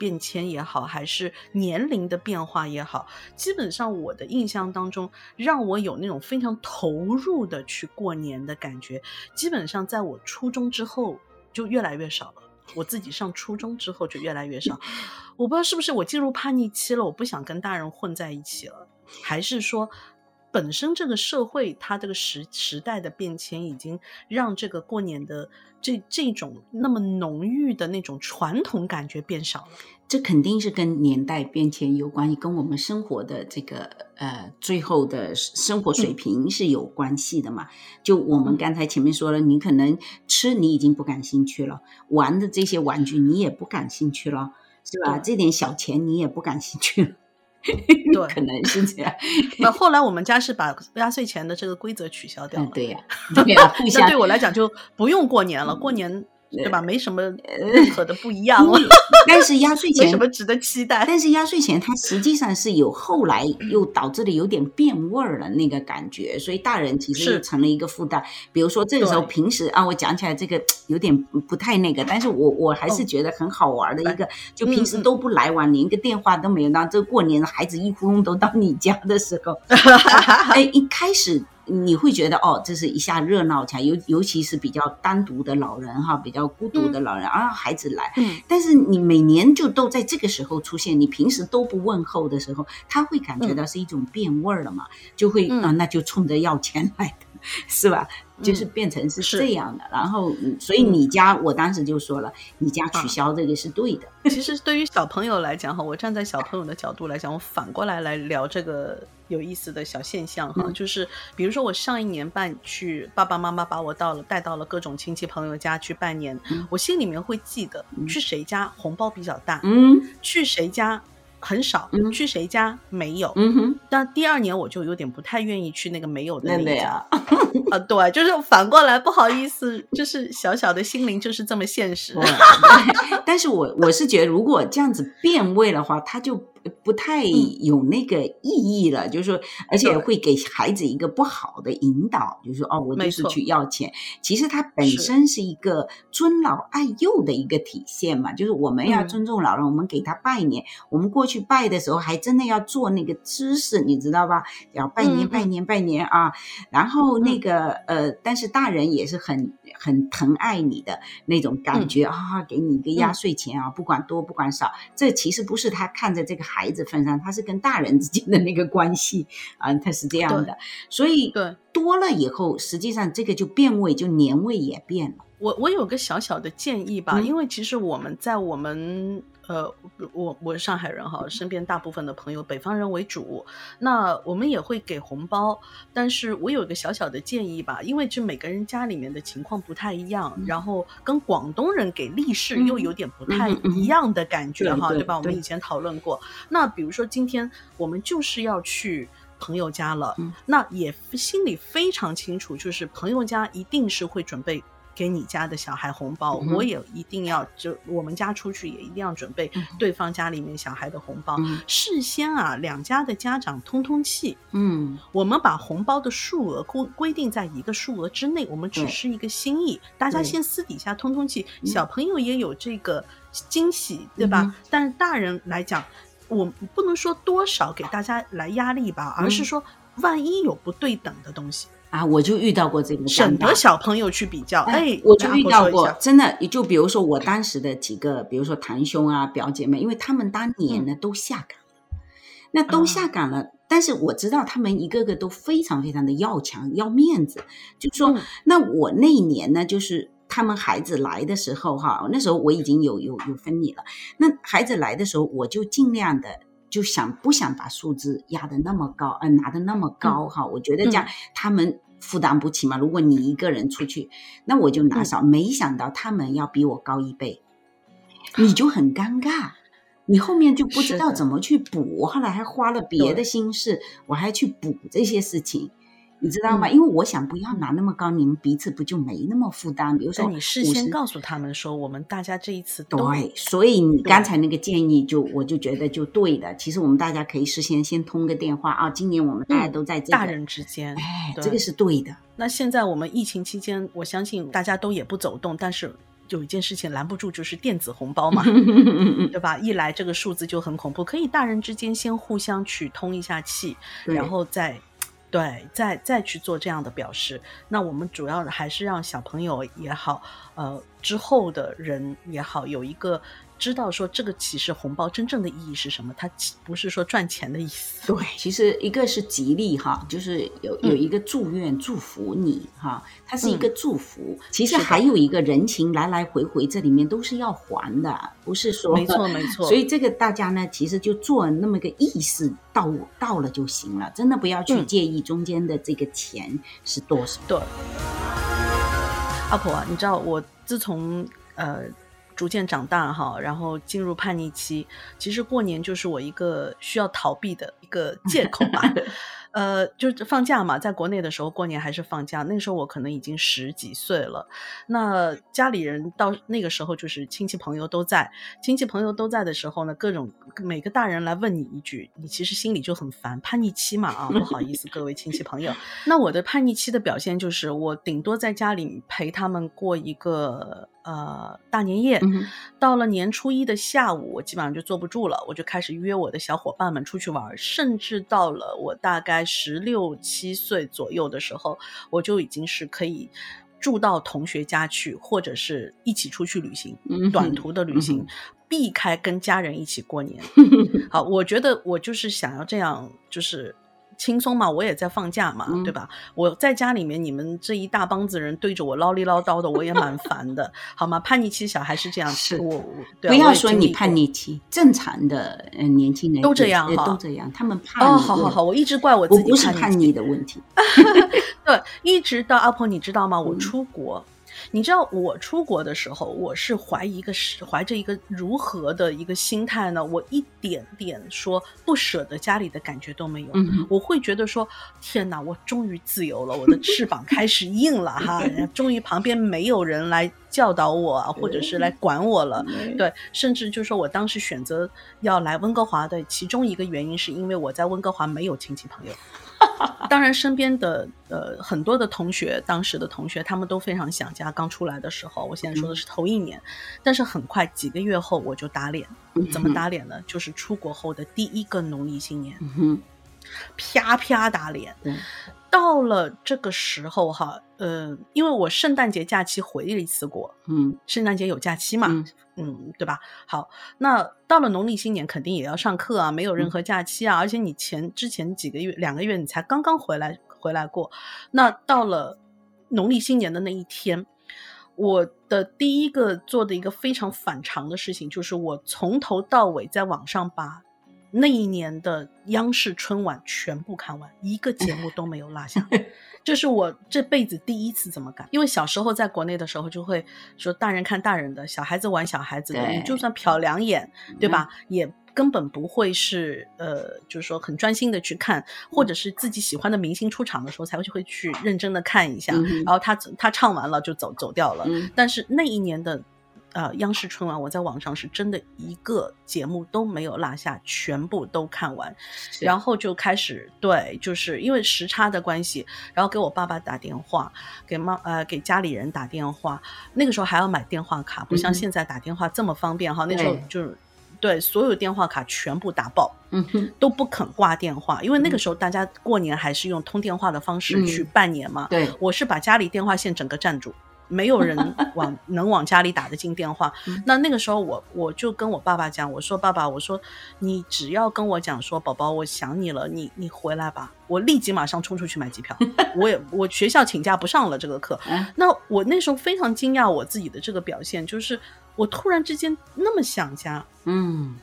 变迁也好，还是年龄的变化也好，基本上我的印象当中，让我有那种非常投入的去过年的感觉，基本上在我初中之后就越来越少了。我自己上初中之后就越来越少，我不知道是不是我进入叛逆期了，我不想跟大人混在一起了，还是说本身这个社会它这个时时代的变迁，已经让这个过年的这这种那么浓郁的那种传统感觉变少了。这肯定是跟年代变迁有关系，跟我们生活的这个呃最后的生活水平是有关系的嘛。就我们嗯刚才前面说了，你可能吃你已经不感兴趣了，玩的这些玩具你也不感兴趣了，是吧？这点小钱你也不感兴趣了。对可能是这样。那后来我们家是把压岁钱的这个规则取消掉了。，嗯对呀、对呀、互 那相对我来讲就不用过年了，过年对吧？没什么任何的不一样。但是压岁钱 没什么值得期待。但是压岁钱它实际上是有后来又导致的有点变味儿了那个感觉，所以大人其实又成了一个负担。比如说这个时候平时啊，我讲起来这个 有点不太那个，但是我我还是觉得很好玩的一个，就平时都不来往，连个电话都没有，那这过年孩子一呼隆都到你家的时候，哎，一开始。你会觉得哦，这是一下热闹起来，尤尤其是比较单独的老人哈，比较孤独的老人啊，孩子来。嗯。但是你每年就都在这个时候出现，你平时都不问候的时候，他会感觉到是一种变味儿了嘛？就会啊，那就冲着要钱来的，是吧？就是变成是这样的。然后，所以你家，我当时就说了，你家取消这个是对的。其实对于小朋友来讲哈，我站在小朋友的角度来讲，我反过来来聊这个。有意思的小现象哈，就是比如说我上一年半去，爸爸妈妈把我到了带到了各种亲戚朋友家去拜年，我心里面会记得去谁家红包比较大，嗯，去谁家很少，去谁家没有，嗯哼。但第二年我就有点不太愿意去那个没有的那家，啊，对，就是反过来不好意思，就是小小的心灵就是这么现实。但是我我是觉得，如果这样子变味的话，他就。不太有那个意义了，就是说，而且会给孩子一个不好的引导，就是说，哦，我就是去要钱。其实它本身是一个尊老爱幼的一个体现嘛，就是我们要尊重老人，我们给他拜年。我们过去拜的时候，还真的要做那个姿势，你知道吧？要拜年，拜年，拜年啊！然后那个呃，但是大人也是很很疼爱你的那种感觉啊，给你一个压岁钱啊，不管多不管少，这其实不是他看着这个。孩子份上，他是跟大人之间的那个关系啊，他是这样的，所以对多了以后，实际上这个就变味，就年味也变了。我我有个小小的建议吧，因为其实我们在我们。呃，我我是上海人哈，身边大部分的朋友北方人为主，那我们也会给红包，但是我有一个小小的建议吧，因为这每个人家里面的情况不太一样，然后跟广东人给利是又有点不太一样的感觉哈，对吧？我们以前讨论过，那比如说今天我们就是要去朋友家了，那也心里非常清楚，就是朋友家一定是会准备。给你家的小孩红包，我也一定要就我们家出去也一定要准备对方家里面小孩的红包。事先啊，两家的家长通通气。嗯，我们把红包的数额规规定在一个数额之内，我们只是一个心意，大家先私底下通通气。小朋友也有这个惊喜，对吧？但是大人来讲，我不能说多少给大家来压力吧，而是说万一有不对等的东西。啊，我就遇到过这个，省得小朋友去比较。哎，我就遇到过，真的，就比如说我当时的几个，比如说堂兄啊、表姐妹，因为他们当年呢都下岗了，那都下岗了，但是我知道他们一个个都非常非常的要强、要面子，就说那我那一年呢，就是他们孩子来的时候哈，那时候我已经有有有分离了，那孩子来的时候，我就尽量的。就想不想把数字压得那么高，呃，拿得那么高哈？我觉得这样他们负担不起嘛。如果你一个人出去，那我就拿少。没想到他们要比我高一倍，你就很尴尬，你后面就不知道怎么去补。后来还花了别的心思，我还去补这些事情。你知道吗？因为我想不要拿那么高，你们彼此不就没那么负担？比如说，你事先告诉他们说，我们大家这一次对，所以你刚才那个建议就我就觉得就对的。其实我们大家可以事先先通个电话啊，今年我们大家都在这大人之间，哎，这个是对的。那现在我们疫情期间，我相信大家都也不走动，但是有一件事情拦不住，就是电子红包嘛，对吧？一来这个数字就很恐怖，可以大人之间先互相去通一下气，然后再。对，再再去做这样的表示，那我们主要的还是让小朋友也好，呃，之后的人也好，有一个。知道说这个其实红包真正的意义是什么？它不是说赚钱的意思。对，其实一个是吉利哈，就是有有一个祝愿祝福你哈，它是一个祝福。其实还有一个人情来来回回，这里面都是要还的，不是说没错没错。所以这个大家呢，其实就做那么个意思到到了就行了，真的不要去介意中间的这个钱是多少。对，阿婆啊，你知道我自从呃。逐渐长大哈，然后进入叛逆期。其实过年就是我一个需要逃避的一个借口吧。呃，就是放假嘛，在国内的时候过年还是放假，那时候我可能已经十几岁了。那家里人到那个时候就是亲戚朋友都在，亲戚朋友都在的时候呢，各种每个大人来问你一句，你其实心里就很烦，叛逆期嘛啊，不好意思，各位亲戚朋友。那我的叛逆期的表现就是，我顶多在家里陪他们过一个。呃，大年夜到了年初一的下午，我基本上就坐不住了，我就开始约我的小伙伴们出去玩。甚至到了我大概十六七岁左右的时候，我就已经是可以住到同学家去，或者是一起出去旅行，短途的旅行，避开跟家人一起过年。好，我觉得我就是想要这样，就是。轻松嘛，我也在放假嘛，对吧？我在家里面，你们这一大帮子人对着我唠里唠叨的，我也蛮烦的，好吗？叛逆期小孩是这样，是我不要说你叛逆期，正常的嗯年轻人都这样哈，都这样，他们叛逆。哦，好好好，我一直怪我自己，不是叛逆的问题。对，一直到阿婆，你知道吗？我出国。你知道我出国的时候，我是怀一个是怀着一个如何的一个心态呢？我一点点说不舍得家里的感觉都没有。我会觉得说，天哪，我终于自由了，我的翅膀开始硬了哈，终于旁边没有人来教导我，或者是来管我了。对，甚至就是说我当时选择要来温哥华的其中一个原因，是因为我在温哥华没有亲戚朋友。当然，身边的呃很多的同学，当时的同学，他们都非常想家。刚出来的时候，我现在说的是头一年，但是很快几个月后我就打脸。怎么打脸呢？就是出国后的第一个农历新年，啪啪打脸。到了这个时候哈，呃，因为我圣诞节假期回了一次国，嗯，圣诞节有假期嘛，嗯，对吧？好，那到了农历新年肯定也要上课啊，没有任何假期啊，而且你前之前几个月两个月你才刚刚回来回来过，那到了农历新年的那一天，我的第一个做的一个非常反常的事情，就是我从头到尾在网上把。那一年的央视春晚全部看完，一个节目都没有落下，这是我这辈子第一次这么干。因为小时候在国内的时候，就会说大人看大人的，小孩子玩小孩子的，你就算瞟两眼，对吧？也根本不会是呃，就是说很专心的去看，或者是自己喜欢的明星出场的时候才会会去认真的看一下，然后他他唱完了就走走掉了。但是那一年的。呃，央视春晚，我在网上是真的一个节目都没有落下，全部都看完，然后就开始对，就是因为时差的关系，然后给我爸爸打电话，给妈呃给家里人打电话，那个时候还要买电话卡，不像现在打电话这么方便哈，那时候就是对所有电话卡全部打爆，嗯哼，都不肯挂电话，因为那个时候大家过年还是用通电话的方式去拜年嘛，对，我是把家里电话线整个占住。没有人往能往家里打得进电话，那那个时候我我就跟我爸爸讲，我说爸爸，我说你只要跟我讲说宝宝我想你了，你你回来吧，我立即马上冲出去买机票，我也我学校请假不上了这个课。那我那时候非常惊讶我自己的这个表现，就是我突然之间那么想家，嗯。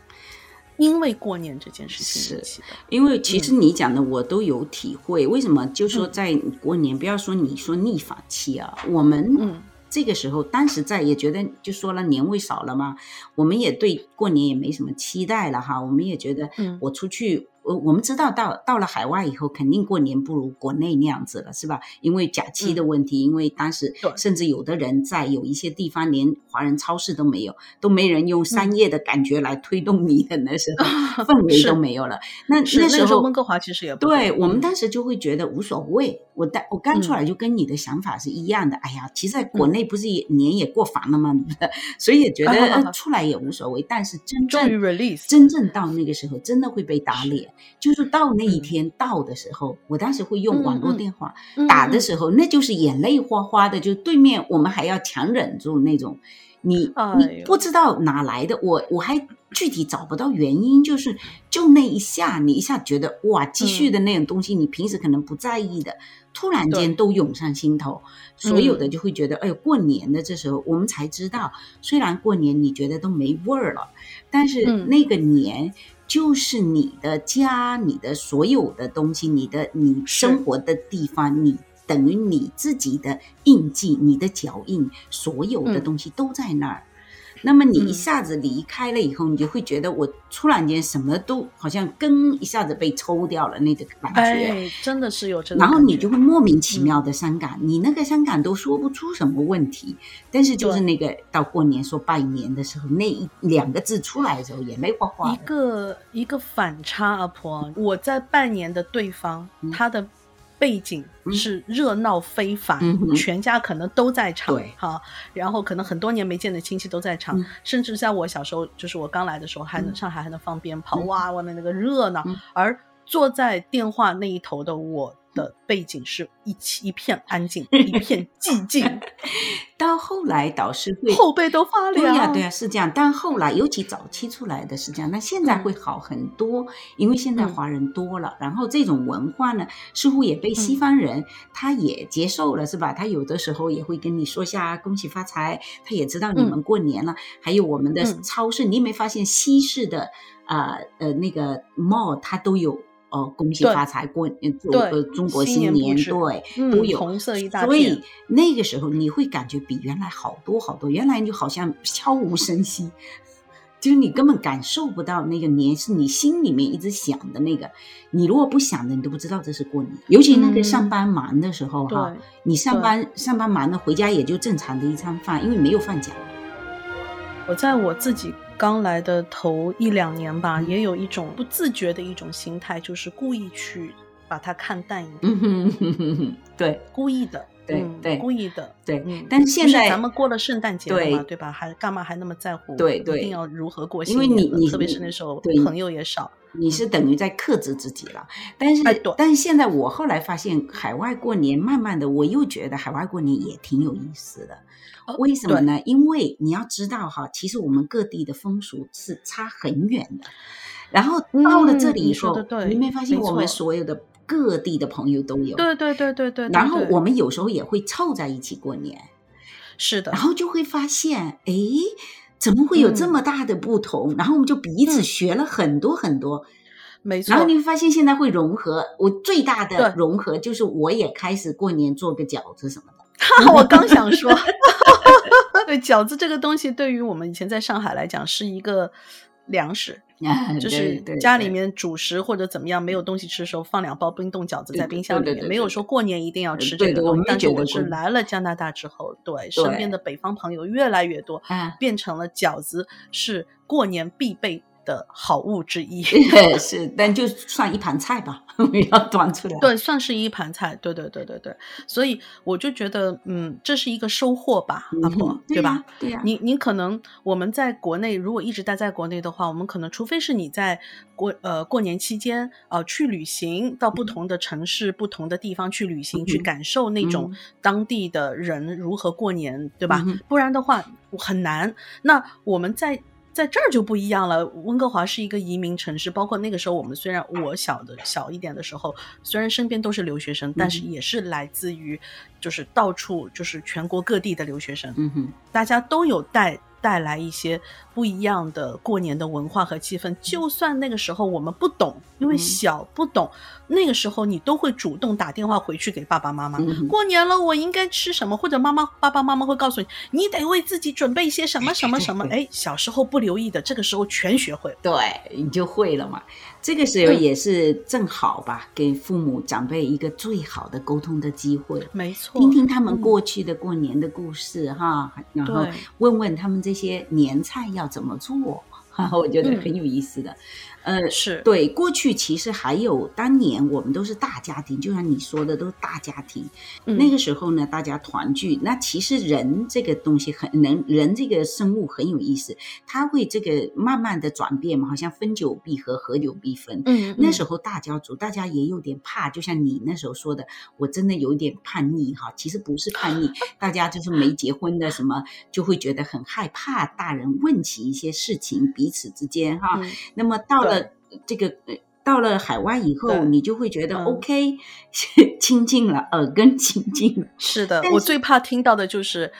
因为过年这件事情是，因为其实你讲的我都有体会。为什么？就说在过年，不要说你说逆反期啊，我们这个时候当时在也觉得，就说了年味少了嘛，我们也对过年也没什么期待了哈，我们也觉得，我出去。我我们知道到到了海外以后，肯定过年不如国内那样子了，是吧？因为假期的问题，因为当时甚至有的人在有一些地方连华人超市都没有，都没人用商业的感觉来推动你的那时候 氛围都没有了。那那时候温哥华其实也对我们当时就会觉得无所谓。我带我刚出来就跟你的想法是一样的。哎呀，其实在国内不是也年也过烦了吗？所以也觉得 出来也无所谓。但是真正真正到那个时候，真的会被打脸。就是到那一天到的时候，我当时会用网络电话打的时候，那就是眼泪哗哗的，就对面我们还要强忍住那种，你你不知道哪来的，我我还具体找不到原因，就是就那一下，你一下觉得哇，积蓄的那种东西，你平时可能不在意的，突然间都涌上心头，所有的就会觉得，哎呦，过年的这时候，我们才知道，虽然过年你觉得都没味儿了，但是那个年。就是你的家，你的所有的东西，你的你生活的地方，你等于你自己的印记，你的脚印，所有的东西都在那儿。那么你一下子离开了以后，你就会觉得我突然间什么都好像根一下子被抽掉了那个感觉，哎，真的是有这然后你就会莫名其妙的伤感，你那个伤感都说不出什么问题，但是就是那个到过年说拜年的时候，那一两个字出来的时候，眼泪哗哗。一个一个反差，阿婆，我在拜年的对方，他的。背景是热闹非凡，全家可能都在场，哈，然后可能很多年没见的亲戚都在场，甚至在我小时候，就是我刚来的时候，还能上海还能放鞭炮，哇，外面那个热闹，而坐在电话那一头的我。的背景是一一片安静，一片寂静。到后来导师会后背都发凉。对呀，对呀，是这样。但后来尤其早期出来的是这样，那现在会好很多，因为现在华人多了，然后这种文化呢，似乎也被西方人他也接受了，是吧？他有的时候也会跟你说下恭喜发财，他也知道你们过年了。还有我们的超市，你没发现西式的啊呃那个 mall 它都有。哦，恭喜发财，过呃中国新年对都有红色一大片，所以那个时候你会感觉比原来好多好多。原来就好像悄无声息，就是你根本感受不到那个年是你心里面一直想的那个。你如果不想的，你都不知道这是过年。尤其那个上班忙的时候哈，你上班上班忙的回家也就正常的一餐饭，因为没有放假。我在我自己。刚来的头一两年吧，也有一种不自觉的一种心态，就是故意去把它看淡一点。对，故意的，对对，故意的，对。但是现在咱们过了圣诞节了嘛，对吧？还干嘛还那么在乎？对对，一定要如何过？因为你你特别是那时候朋友也少，你是等于在克制自己了。但是但是现在我后来发现，海外过年，慢慢的我又觉得海外过年也挺有意思的。为什么呢？因为你要知道哈，其实我们各地的风俗是差很远的。然后到了这里以后，你没发现我们所有的各地的朋友都有？对对对对对。然后我们有时候也会凑在一起过年。是的。然后就会发现，哎，怎么会有这么大的不同？然后我们就彼此学了很多很多。没错。然后你会发现，现在会融合。我最大的融合就是，我也开始过年做个饺子什么的。我刚想说。对饺子这个东西，对于我们以前在上海来讲是一个粮食，就是家里面主食或者怎么样没有东西吃的时候，放两包冰冻饺子在冰箱里面，没有说过年一定要吃这个东西。但是我是来了加拿大之后，对身边的北方朋友越来越多，变成了饺子是过年必备。的好物之一 是，但就算一盘菜吧，要端出来。对，算是一盘菜。对，对，对，对，对。所以我就觉得，嗯，这是一个收获吧，阿婆，对吧？对呀。你，你可能我们在国内，如果一直待在国内的话，我们可能除非是你在过呃过年期间呃去旅行，到不同的城市、不同的地方去旅行，去感受那种当地的人如何过年，对吧？不然的话很难。那我们在。在这儿就不一样了。温哥华是一个移民城市，包括那个时候，我们虽然我小的小一点的时候，虽然身边都是留学生，但是也是来自于就是到处就是全国各地的留学生。嗯哼，大家都有带。带来一些不一样的过年的文化和气氛。就算那个时候我们不懂，因为小不懂，那个时候你都会主动打电话回去给爸爸妈妈。过年了，我应该吃什么？或者妈妈、爸爸妈妈会告诉你，你得为自己准备一些什么什么什么。哎，小时候不留意的，这个时候全学会，对，你就会了嘛。这个时候也是正好吧，给父母长辈一个最好的沟通的机会。没错，听听他们过去的过年的故事哈，然后问问他们这些年菜要怎么做，哈，我觉得很有意思的。呃，是对。过去其实还有当年我们都是大家庭，就像你说的，都是大家庭。那个时候呢，大家团聚。那其实人这个东西很能，人这个生物很有意思，他会这个慢慢的转变嘛，好像分久必合，合久必分。嗯，那时候大家族，大家也有点怕，就像你那时候说的，我真的有点叛逆哈。其实不是叛逆，大家就是没结婚的什么，就会觉得很害怕大人问起一些事情，彼此之间哈。那么到了。这个到了海外以后，你就会觉得 OK，亲近了，耳根亲近了。是的，我最怕听到的就是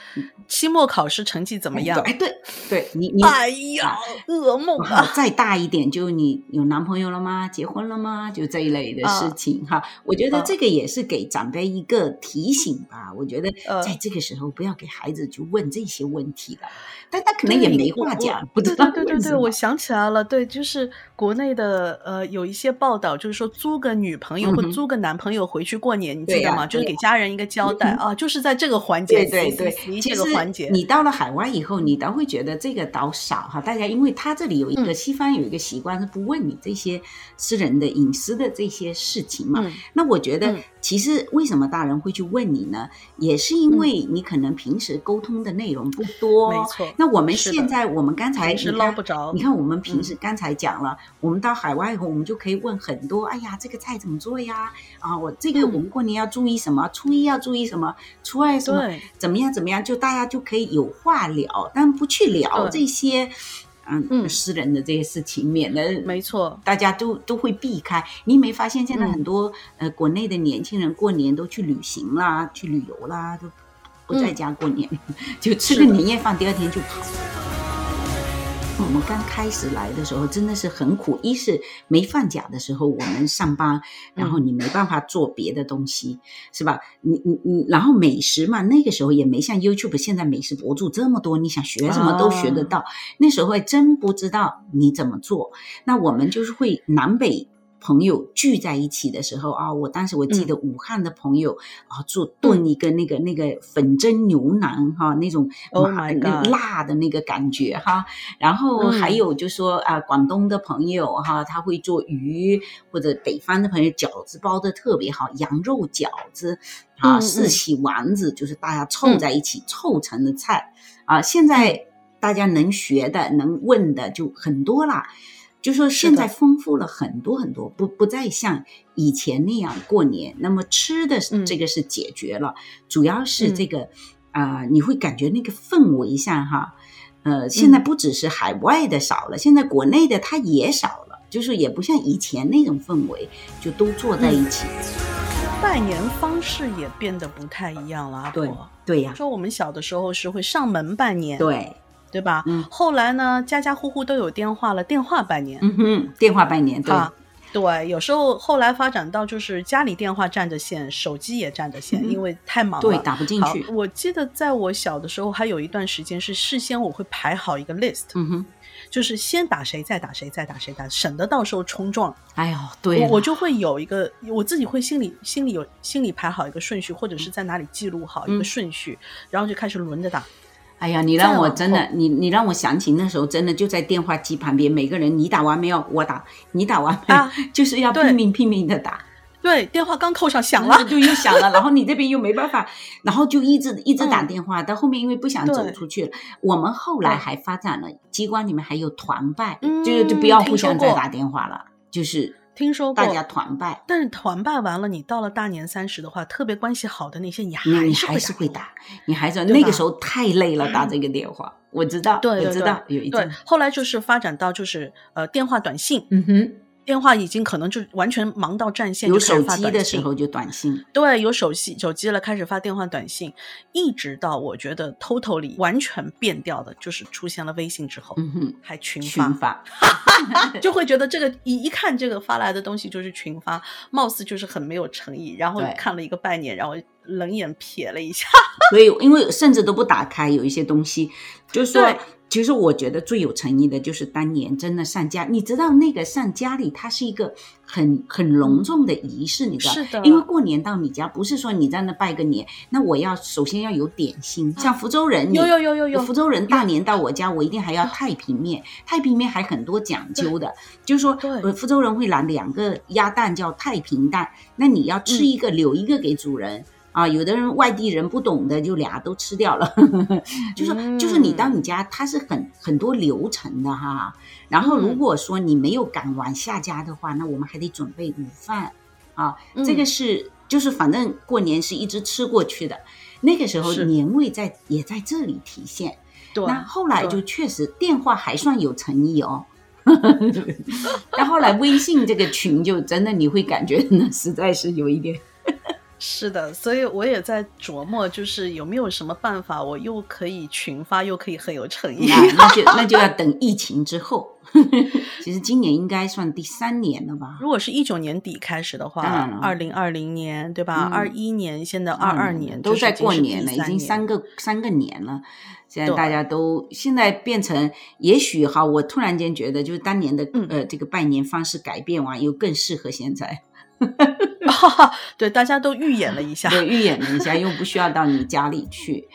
期末考试成绩怎么样？哎，对，对你你，哎呀，噩梦啊！再大一点，就你有男朋友了吗？结婚了吗？就这一类的事情哈。我觉得这个也是给长辈一个提醒吧。我觉得在这个时候不要给孩子去问这些问题了。但他可能也没话讲，不知道对对对，我想起来了，对，就是国内的呃有一些报道，就是说租个女朋友或租个男朋友回去过年，你记得吗？就是给家人一个交代啊，就是在这个环节，对对对，这个环节。你到了海外以后，你倒会觉得这个倒少哈，大家因为他这里有一个西方有一个习惯是不问你这些私人的隐私的这些事情嘛。那我觉得其实为什么大人会去问你呢？也是因为你可能平时沟通的内容不多，没错。那我们现在，我们刚才是捞不着。你看，我们平时刚才讲了，我们到海外以后，我们就可以问很多。哎呀，这个菜怎么做呀？啊，我这个我们过年要注意什么？初一要注意什么？初二什么？怎么样？怎么样？就大家就可以有话聊，但不去聊这些，嗯，私人的这些事情，免得没错，大家都都会避开。你没发现现在很多呃国内的年轻人过年都去旅行啦，去旅游啦，都。不在家过年，就吃个年夜饭，第二天就跑。我们刚开始来的时候真的是很苦，一是没放假的时候我们上班，然后你没办法做别的东西，是吧？你你你，然后美食嘛，那个时候也没像 YouTube 现在美食博主这么多，你想学什么都学得到。那时候还真不知道你怎么做，那我们就是会南北。朋友聚在一起的时候啊，我当时我记得武汉的朋友啊，做炖一个那个那个粉蒸牛腩哈，那种辣的那个感觉哈。然后还有就说啊，广东的朋友哈，他会做鱼，或者北方的朋友饺子包的特别好，羊肉饺子啊，四喜丸子，就是大家凑在一起凑成的菜啊。现在大家能学的、能问的就很多啦。就说现在丰富了很多很多，不不再像以前那样过年。那么吃的这个是解决了，主要是这个啊，你会感觉那个氛围上哈，呃，现在不只是海外的少了，现在国内的它也少了，就是也不像以前那种氛围，就都坐在一起。拜年方式也变得不太一样了，对对呀。说我们小的时候是会上门拜年，对。对吧？嗯，后来呢，家家户户都有电话了，电话拜年。嗯哼，电话拜年，对，对。有时候后来发展到就是家里电话占着线，手机也占着线，因为太忙了，对，打不进去。我记得在我小的时候，还有一段时间是事先我会排好一个 list，嗯哼，就是先打谁，再打谁，再打谁，打省得到时候冲撞。哎呦，对，我就会有一个，我自己会心里心里有心里排好一个顺序，或者是在哪里记录好一个顺序，然后就开始轮着打。哎呀，你让我真的，你你让我想起那时候真的就在电话机旁边，每个人你打完没有？我打，你打完没有？就是要拼命拼命的打。对，电话刚扣上响了，就又响了，然后你这边又没办法，然后就一直一直打电话。到后面因为不想走出去了，我们后来还发展了机关里面还有团拜，就是就不要互相再打电话了，就是。听说过大家团拜，但是团拜完了，你到了大年三十的话，特别关系好的那些，你还还是会打，你还是那个时候太累了，打这个电话，我知道，对，我知道有一对，后来就是发展到就是呃电话短信，嗯哼。电话已经可能就完全忙到占线，有手机的时候就短信。对，有手机手机了，开始发电话短信，一直到我觉得 totally 完全变掉的，就是出现了微信之后，嗯哼，还群发，就会觉得这个一一看这个发来的东西就是群发，貌似就是很没有诚意。然后看了一个半年，然后冷眼瞥了一下，所以因为甚至都不打开，有一些东西，就是说。其实我觉得最有诚意的就是当年真的上家，你知道那个上家里，它是一个很很隆重的仪式，你知道？是的。因为过年到你家，不是说你在那拜个年，那我要首先要有点心，像福州人，有有有有有。福州人大年到我家，我一定还要太平面，太平面还很多讲究的，就是说，福州人会拿两个鸭蛋叫太平蛋，那你要吃一个留一个给主人。啊，有的人外地人不懂的，就俩都吃掉了。就是就是你到你家，它是很很多流程的哈。然后如果说你没有赶完下家的话，那我们还得准备午饭啊。这个是就是反正过年是一直吃过去的。那个时候年味在也在这里体现。对。那后来就确实电话还算有诚意哦。那后来微信这个群就真的你会感觉 那实在是有一点。是的，所以我也在琢磨，就是有没有什么办法，我又可以群发，又可以很有诚意。那就那就要等疫情之后。其实今年应该算第三年了吧？如果是一九年底开始的话，二零二零年对吧？二一年，现在二二年都在过年了，已经三个三个年了。现在大家都现在变成，也许哈，我突然间觉得，就是当年的呃这个拜年方式改变完，又更适合现在。哈 哈对，大家都预演了一下，对，预演了一下，又不需要到你家里去，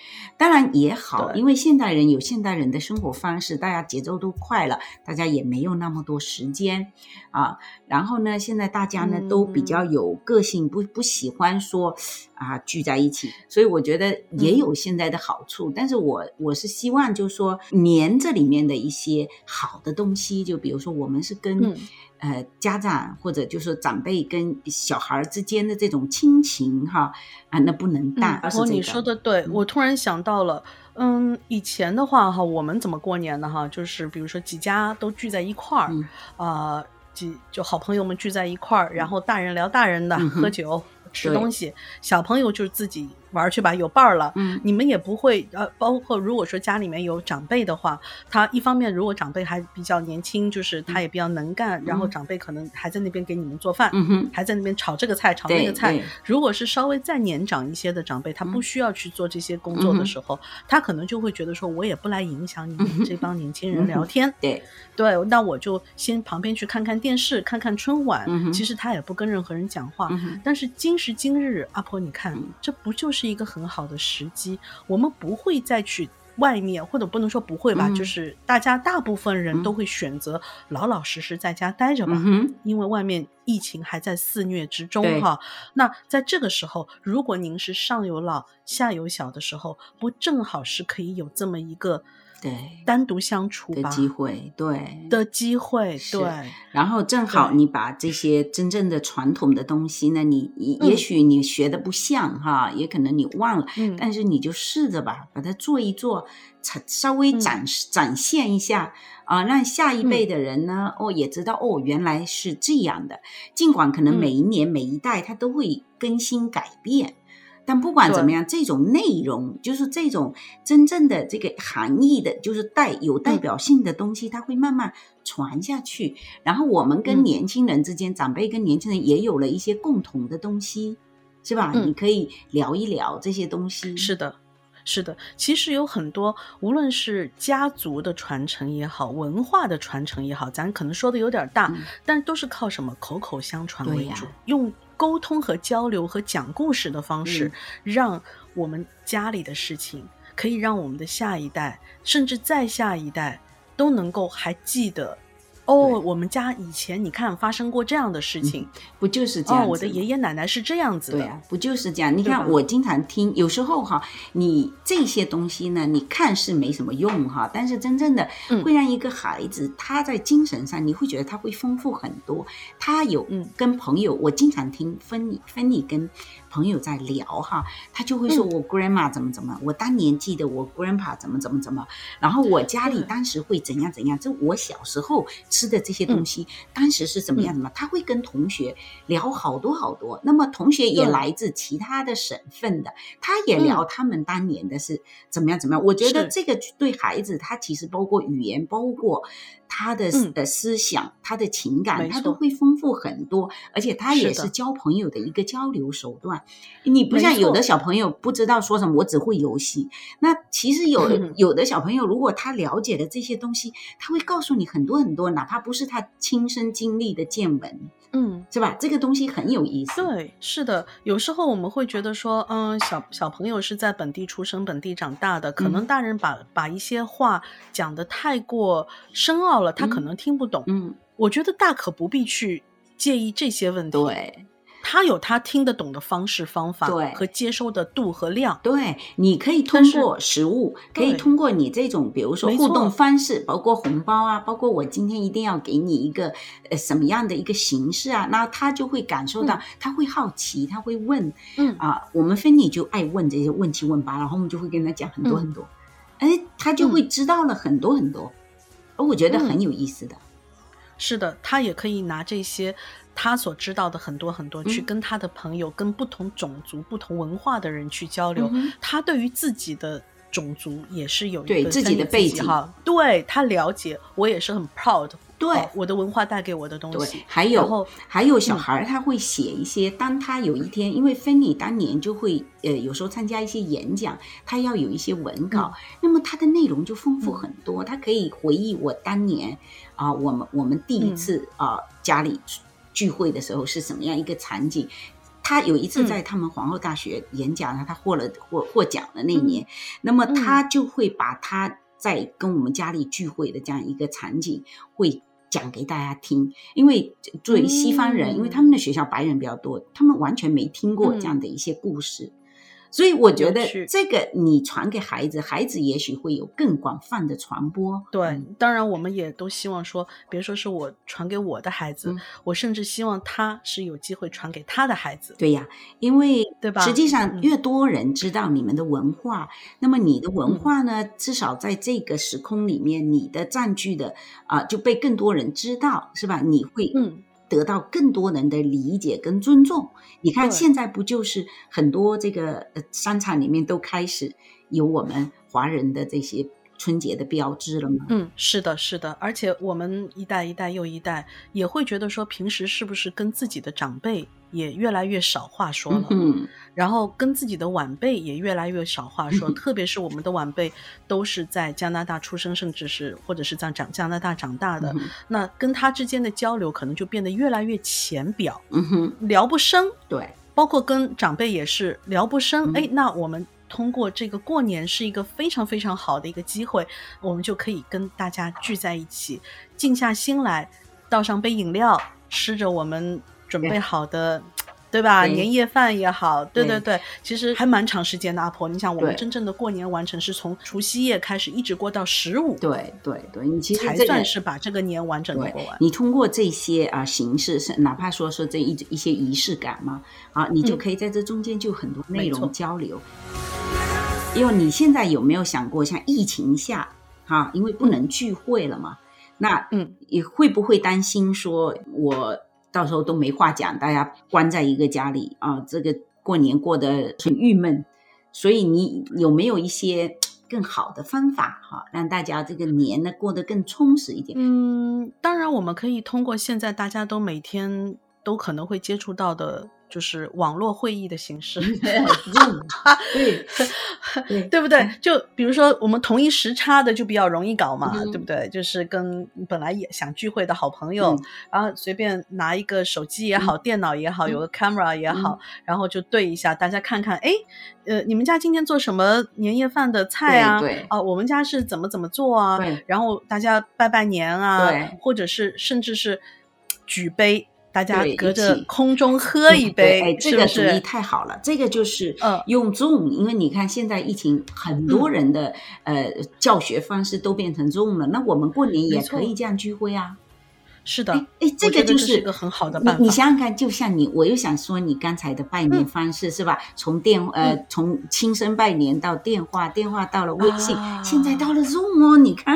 当然也好，因为现代人有现代人的生活方式，大家节奏都快了，大家也没有那么多时间啊。然后呢，现在大家呢都比较有个性，不不喜欢说啊聚在一起，所以我觉得也有现在的好处。但是我我是希望，就是说年这里面的一些好的东西，就比如说我们是跟。呃，家长或者就是长辈跟小孩之间的这种亲情哈啊，那不能淡。哦，你说的对，我突然想到了，嗯，以前的话哈，我们怎么过年呢哈，就是比如说几家都聚在一块儿，啊，几就好朋友们聚在一块儿，然后大人聊大人的，喝酒吃东西，小朋友就是自己。玩去吧，有伴儿了。嗯，你们也不会呃，包括如果说家里面有长辈的话，他一方面如果长辈还比较年轻，就是他也比较能干，然后长辈可能还在那边给你们做饭，嗯哼，还在那边炒这个菜炒那个菜。如果是稍微再年长一些的长辈，他不需要去做这些工作的时候，他可能就会觉得说，我也不来影响你们这帮年轻人聊天。对对，那我就先旁边去看看电视，看看春晚。其实他也不跟任何人讲话。但是今时今日，阿婆你看，这不就是？是一个很好的时机，我们不会再去外面，或者不能说不会吧，就是大家大部分人都会选择老老实实在家待着吧，因为外面疫情还在肆虐之中哈。那在这个时候，如果您是上有老下有小的时候，不正好是可以有这么一个。对，单独相处的机会，对。的机会，对。然后正好你把这些真正的传统的东西呢，你也许你学的不像哈，也可能你忘了，但是你就试着吧，把它做一做，稍微展示展现一下啊，让下一辈的人呢，哦也知道哦原来是这样的。尽管可能每一年每一代它都会更新改变。但不管怎么样，这种内容就是这种真正的这个含义的，就是带有代表性的东西，它会慢慢传下去。然后我们跟年轻人之间，长辈跟年轻人也有了一些共同的东西，是吧？你可以聊一聊这些东西。是的，是的。其实有很多，无论是家族的传承也好，文化的传承也好，咱可能说的有点大，但都是靠什么口口相传为主，用。沟通和交流和讲故事的方式，让我们家里的事情可以让我们的下一代，甚至再下一代都能够还记得。哦，我们家以前你看发生过这样的事情，不就是这样？我的爷爷奶奶是这样子的，对啊，不就是这样？你看我经常听，有时候哈，你这些东西呢，你看是没什么用哈，但是真正的会让一个孩子他在精神上，你会觉得他会丰富很多。他有跟朋友，我经常听芬妮芬妮跟。朋友在聊哈，他就会说我 grandma 怎么怎么，我当年记得我 grandpa 怎么怎么怎么，然后我家里当时会怎样怎样，就我小时候吃的这些东西，当时是怎么样怎么？他会跟同学聊好多好多，那么同学也来自其他的省份的，他也聊他们当年的是怎么样怎么样。我觉得这个对孩子，他其实包括语言，包括。他的呃思想，他的情感，他都会丰富很多，而且他也是交朋友的一个交流手段。你不像有的小朋友不知道说什么，我只会游戏。那其实有 有的小朋友，如果他了解的这些东西，他会告诉你很多很多，哪怕不是他亲身经历的见闻。嗯，是吧？这个东西很有意思。对，是的。有时候我们会觉得说，嗯，小小朋友是在本地出生、本地长大的，可能大人把把一些话讲的太过深奥了，他可能听不懂。嗯，我觉得大可不必去介意这些问题。对。他有他听得懂的方式方法，对，和接收的度和量，对，你可以通过食物，可以通过你这种，比如说互动方式，包括红包啊，包括我今天一定要给你一个呃什么样的一个形式啊，那他就会感受到，他会好奇，他会问，嗯。啊，我们芬妮就爱问这些问七问八，然后我们就会跟他讲很多很多，哎，他就会知道了很多很多，而我觉得很有意思的。是的，他也可以拿这些他所知道的很多很多，去跟他的朋友、跟不同种族、不同文化的人去交流。他对于自己的种族也是有一个自己的背景。哈，对他了解，我也是很 proud。对。我的文化带给我的东西，还有还有小孩他会写一些，当他有一天，因为芬妮当年就会呃有时候参加一些演讲，他要有一些文稿，那么他的内容就丰富很多，他可以回忆我当年啊，我们我们第一次啊家里聚会的时候是什么样一个场景。他有一次在他们皇后大学演讲，他获了获获奖的那年，那么他就会把他在跟我们家里聚会的这样一个场景会。讲给大家听，因为作为西方人，因为他们的学校白人比较多，他们完全没听过这样的一些故事。所以我觉得这个你传给孩子，孩子也许会有更广泛的传播。对，当然我们也都希望说，别说是我传给我的孩子，我甚至希望他是有机会传给他的孩子。对呀，因为对吧？实际上越多人知道你们的文化，那么你的文化呢，至少在这个时空里面，你的占据的啊就被更多人知道，是吧？你会嗯。得到更多人的理解跟尊重。你看，现在不就是很多这个呃商场里面都开始有我们华人的这些春节的标志了吗？嗯，是的，是的。而且我们一代一代又一代也会觉得说，平时是不是跟自己的长辈。也越来越少话说了，嗯然后跟自己的晚辈也越来越少话说，特别是我们的晚辈都是在加拿大出生，甚至是或者是在长加拿大长大的，那跟他之间的交流可能就变得越来越浅表，嗯聊不深。对，包括跟长辈也是聊不深。哎，那我们通过这个过年是一个非常非常好的一个机会，我们就可以跟大家聚在一起，静下心来，倒上杯饮料，吃着我们。准备好的，对吧？年夜饭也好，对对对，其实还蛮长时间的。阿婆，你想，我们真正的过年完成是从除夕夜开始，一直过到十五，对对对，你其实才算是把这个年完整的过完。你通过这些啊形式，是哪怕说是这一一些仪式感嘛，啊，你就可以在这中间就很多内容交流。因为你现在有没有想过，像疫情下，哈，因为不能聚会了嘛，那嗯，你会不会担心说我？到时候都没话讲，大家关在一个家里啊，这个过年过得很郁闷。所以你有没有一些更好的方法哈，让大家这个年呢过得更充实一点？嗯，当然我们可以通过现在大家都每天都可能会接触到的。就是网络会议的形式，对对不对？就比如说我们同一时差的就比较容易搞嘛，对不对？就是跟本来也想聚会的好朋友，然后随便拿一个手机也好，电脑也好，有个 camera 也好，然后就对一下，大家看看，哎，呃，你们家今天做什么年夜饭的菜啊？啊，我们家是怎么怎么做啊？然后大家拜拜年啊，或者是甚至是举杯。大家隔着空中喝一杯，哎，这个主意太好了。这个就是用 Zoom，因为你看现在疫情，很多人的呃教学方式都变成 Zoom 了。那我们过年也可以这样聚会啊。是的，哎，这个就是一个很好的办法。你想想看，就像你，我又想说你刚才的拜年方式是吧？从电呃从亲身拜年到电话，电话到了微信，现在到了 Zoom 哦，你看。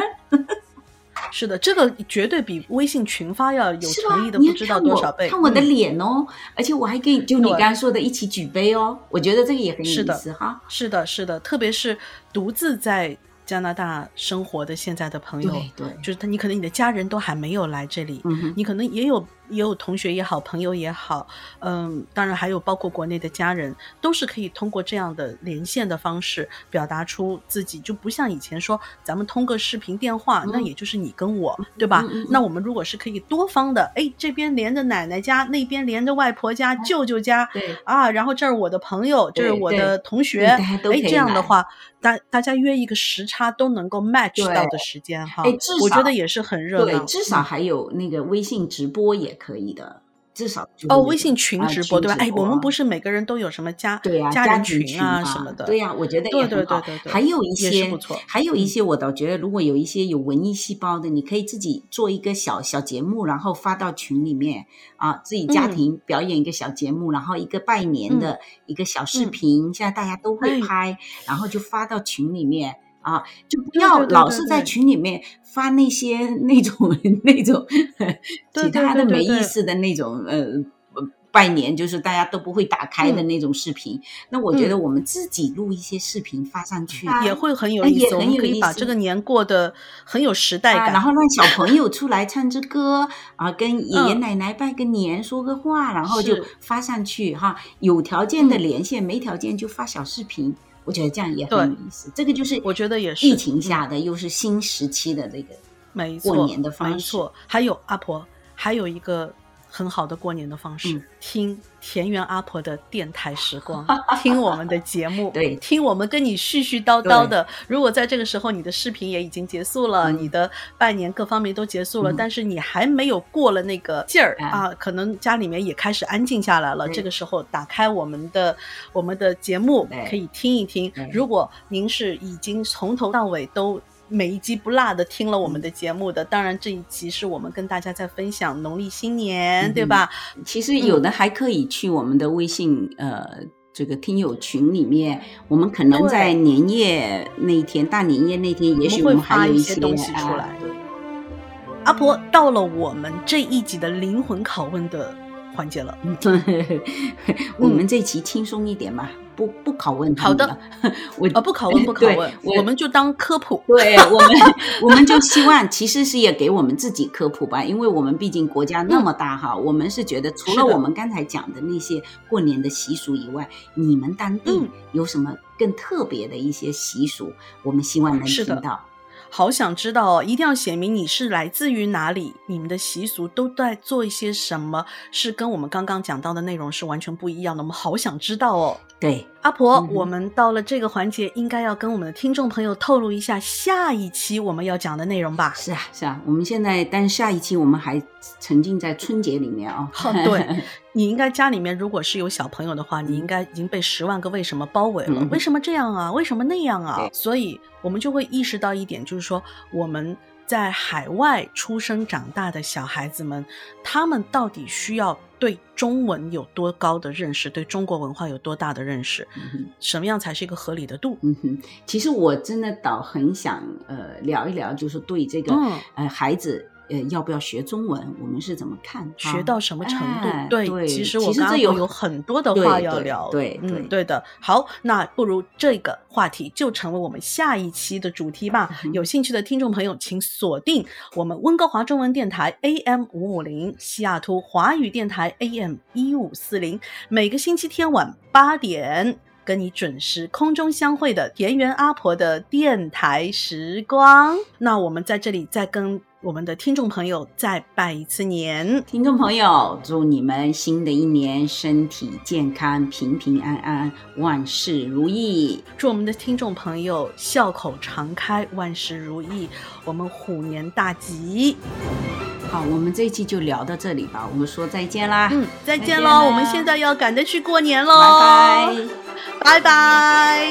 是的，这个绝对比微信群发要有诚意的不知道多少倍。看我的脸哦，而且我还可以就你刚刚说的一起举杯哦，我觉得这个也很有意思哈。是的，是的，特别是独自在。加拿大生活的现在的朋友，对，就是他，你可能你的家人都还没有来这里，你可能也有也有同学也好，朋友也好，嗯，当然还有包括国内的家人，都是可以通过这样的连线的方式表达出自己，就不像以前说咱们通个视频电话，那也就是你跟我，对吧？那我们如果是可以多方的，哎，这边连着奶奶家，那边连着外婆家、舅舅家，对啊，然后这儿我的朋友，这是我的同学，哎，这样的话。大大家约一个时差都能够 match 到的时间哈，我觉得也是很热闹。对，至少还有那个微信直播也可以的。至少哦，微信群直播对吧？哎，我们不是每个人都有什么家对呀家人群啊什么的？对呀，我觉得也很好。还有一些不错，还有一些我倒觉得，如果有一些有文艺细胞的，你可以自己做一个小小节目，然后发到群里面啊，自己家庭表演一个小节目，然后一个拜年的一个小视频，现在大家都会拍，然后就发到群里面。啊，就不要老是在群里面发那些那种那种其他的没意思的那种呃。拜年就是大家都不会打开的那种视频，那我觉得我们自己录一些视频发上去也会很有意思，我们可以把这个年过得很有时代感，然后。让小朋友出来唱支歌啊，跟爷爷奶奶拜个年，说个话，然后就发上去哈。有条件的连线，没条件就发小视频，我觉得这样也很有意思。这个就是我觉得也是疫情下的，又是新时期的这个没过年的方式。没错，还有阿婆，还有一个。很好的过年的方式，听田园阿婆的电台时光，听我们的节目，对，听我们跟你絮絮叨叨的。如果在这个时候你的视频也已经结束了，你的拜年各方面都结束了，但是你还没有过了那个劲儿啊，可能家里面也开始安静下来了。这个时候打开我们的我们的节目，可以听一听。如果您是已经从头到尾都。每一集不落的听了我们的节目的，当然这一集是我们跟大家在分享农历新年，对吧？其实有的还可以去我们的微信呃这个听友群里面，我们可能在年夜那一天，大年夜那天，也许我们还有一些东西出来。对，阿婆到了我们这一集的灵魂拷问的环节了。对 我们这期轻松一点嘛。不不拷问好的，我啊不拷问不拷问，我们就当科普。对我们，我们就希望其实是也给我们自己科普吧，因为我们毕竟国家那么大哈，我们是觉得除了我们刚才讲的那些过年的习俗以外，你们当地有什么更特别的一些习俗，我们希望能听到。好想知道哦，一定要写明你是来自于哪里，你们的习俗都在做一些什么，是跟我们刚刚讲到的内容是完全不一样的。我们好想知道哦。对，阿婆，我们到了这个环节，应该要跟我们的听众朋友透露一下下一期我们要讲的内容吧？是啊，是啊，我们现在，但下一期我们还沉浸在春节里面啊。对，你应该家里面如果是有小朋友的话，你应该已经被十万个为什么包围了。为什么这样啊？为什么那样啊？所以我们就会意识到一点，就是说我们。在海外出生长大的小孩子们，他们到底需要对中文有多高的认识，对中国文化有多大的认识？什么样才是一个合理的度？嗯哼，其实我真的倒很想呃聊一聊，就是对这个呃孩子。呃，要不要学中文？我们是怎么看？学到什么程度？对，其实我刚刚有很多的话要聊。对，嗯，对的。好，那不如这个话题就成为我们下一期的主题吧。有兴趣的听众朋友，请锁定我们温哥华中文电台 AM 五五零，西雅图华语电台 AM 一五四零，每个星期天晚八点跟你准时空中相会的田园阿婆的电台时光。那我们在这里再跟。我们的听众朋友再拜一次年，听众朋友，祝你们新的一年身体健康、平平安安、万事如意。祝我们的听众朋友笑口常开、万事如意。我们虎年大吉！好，我们这一期就聊到这里吧。我们说再见啦！嗯，再见喽！我们现在要赶着去过年喽！拜拜，拜拜。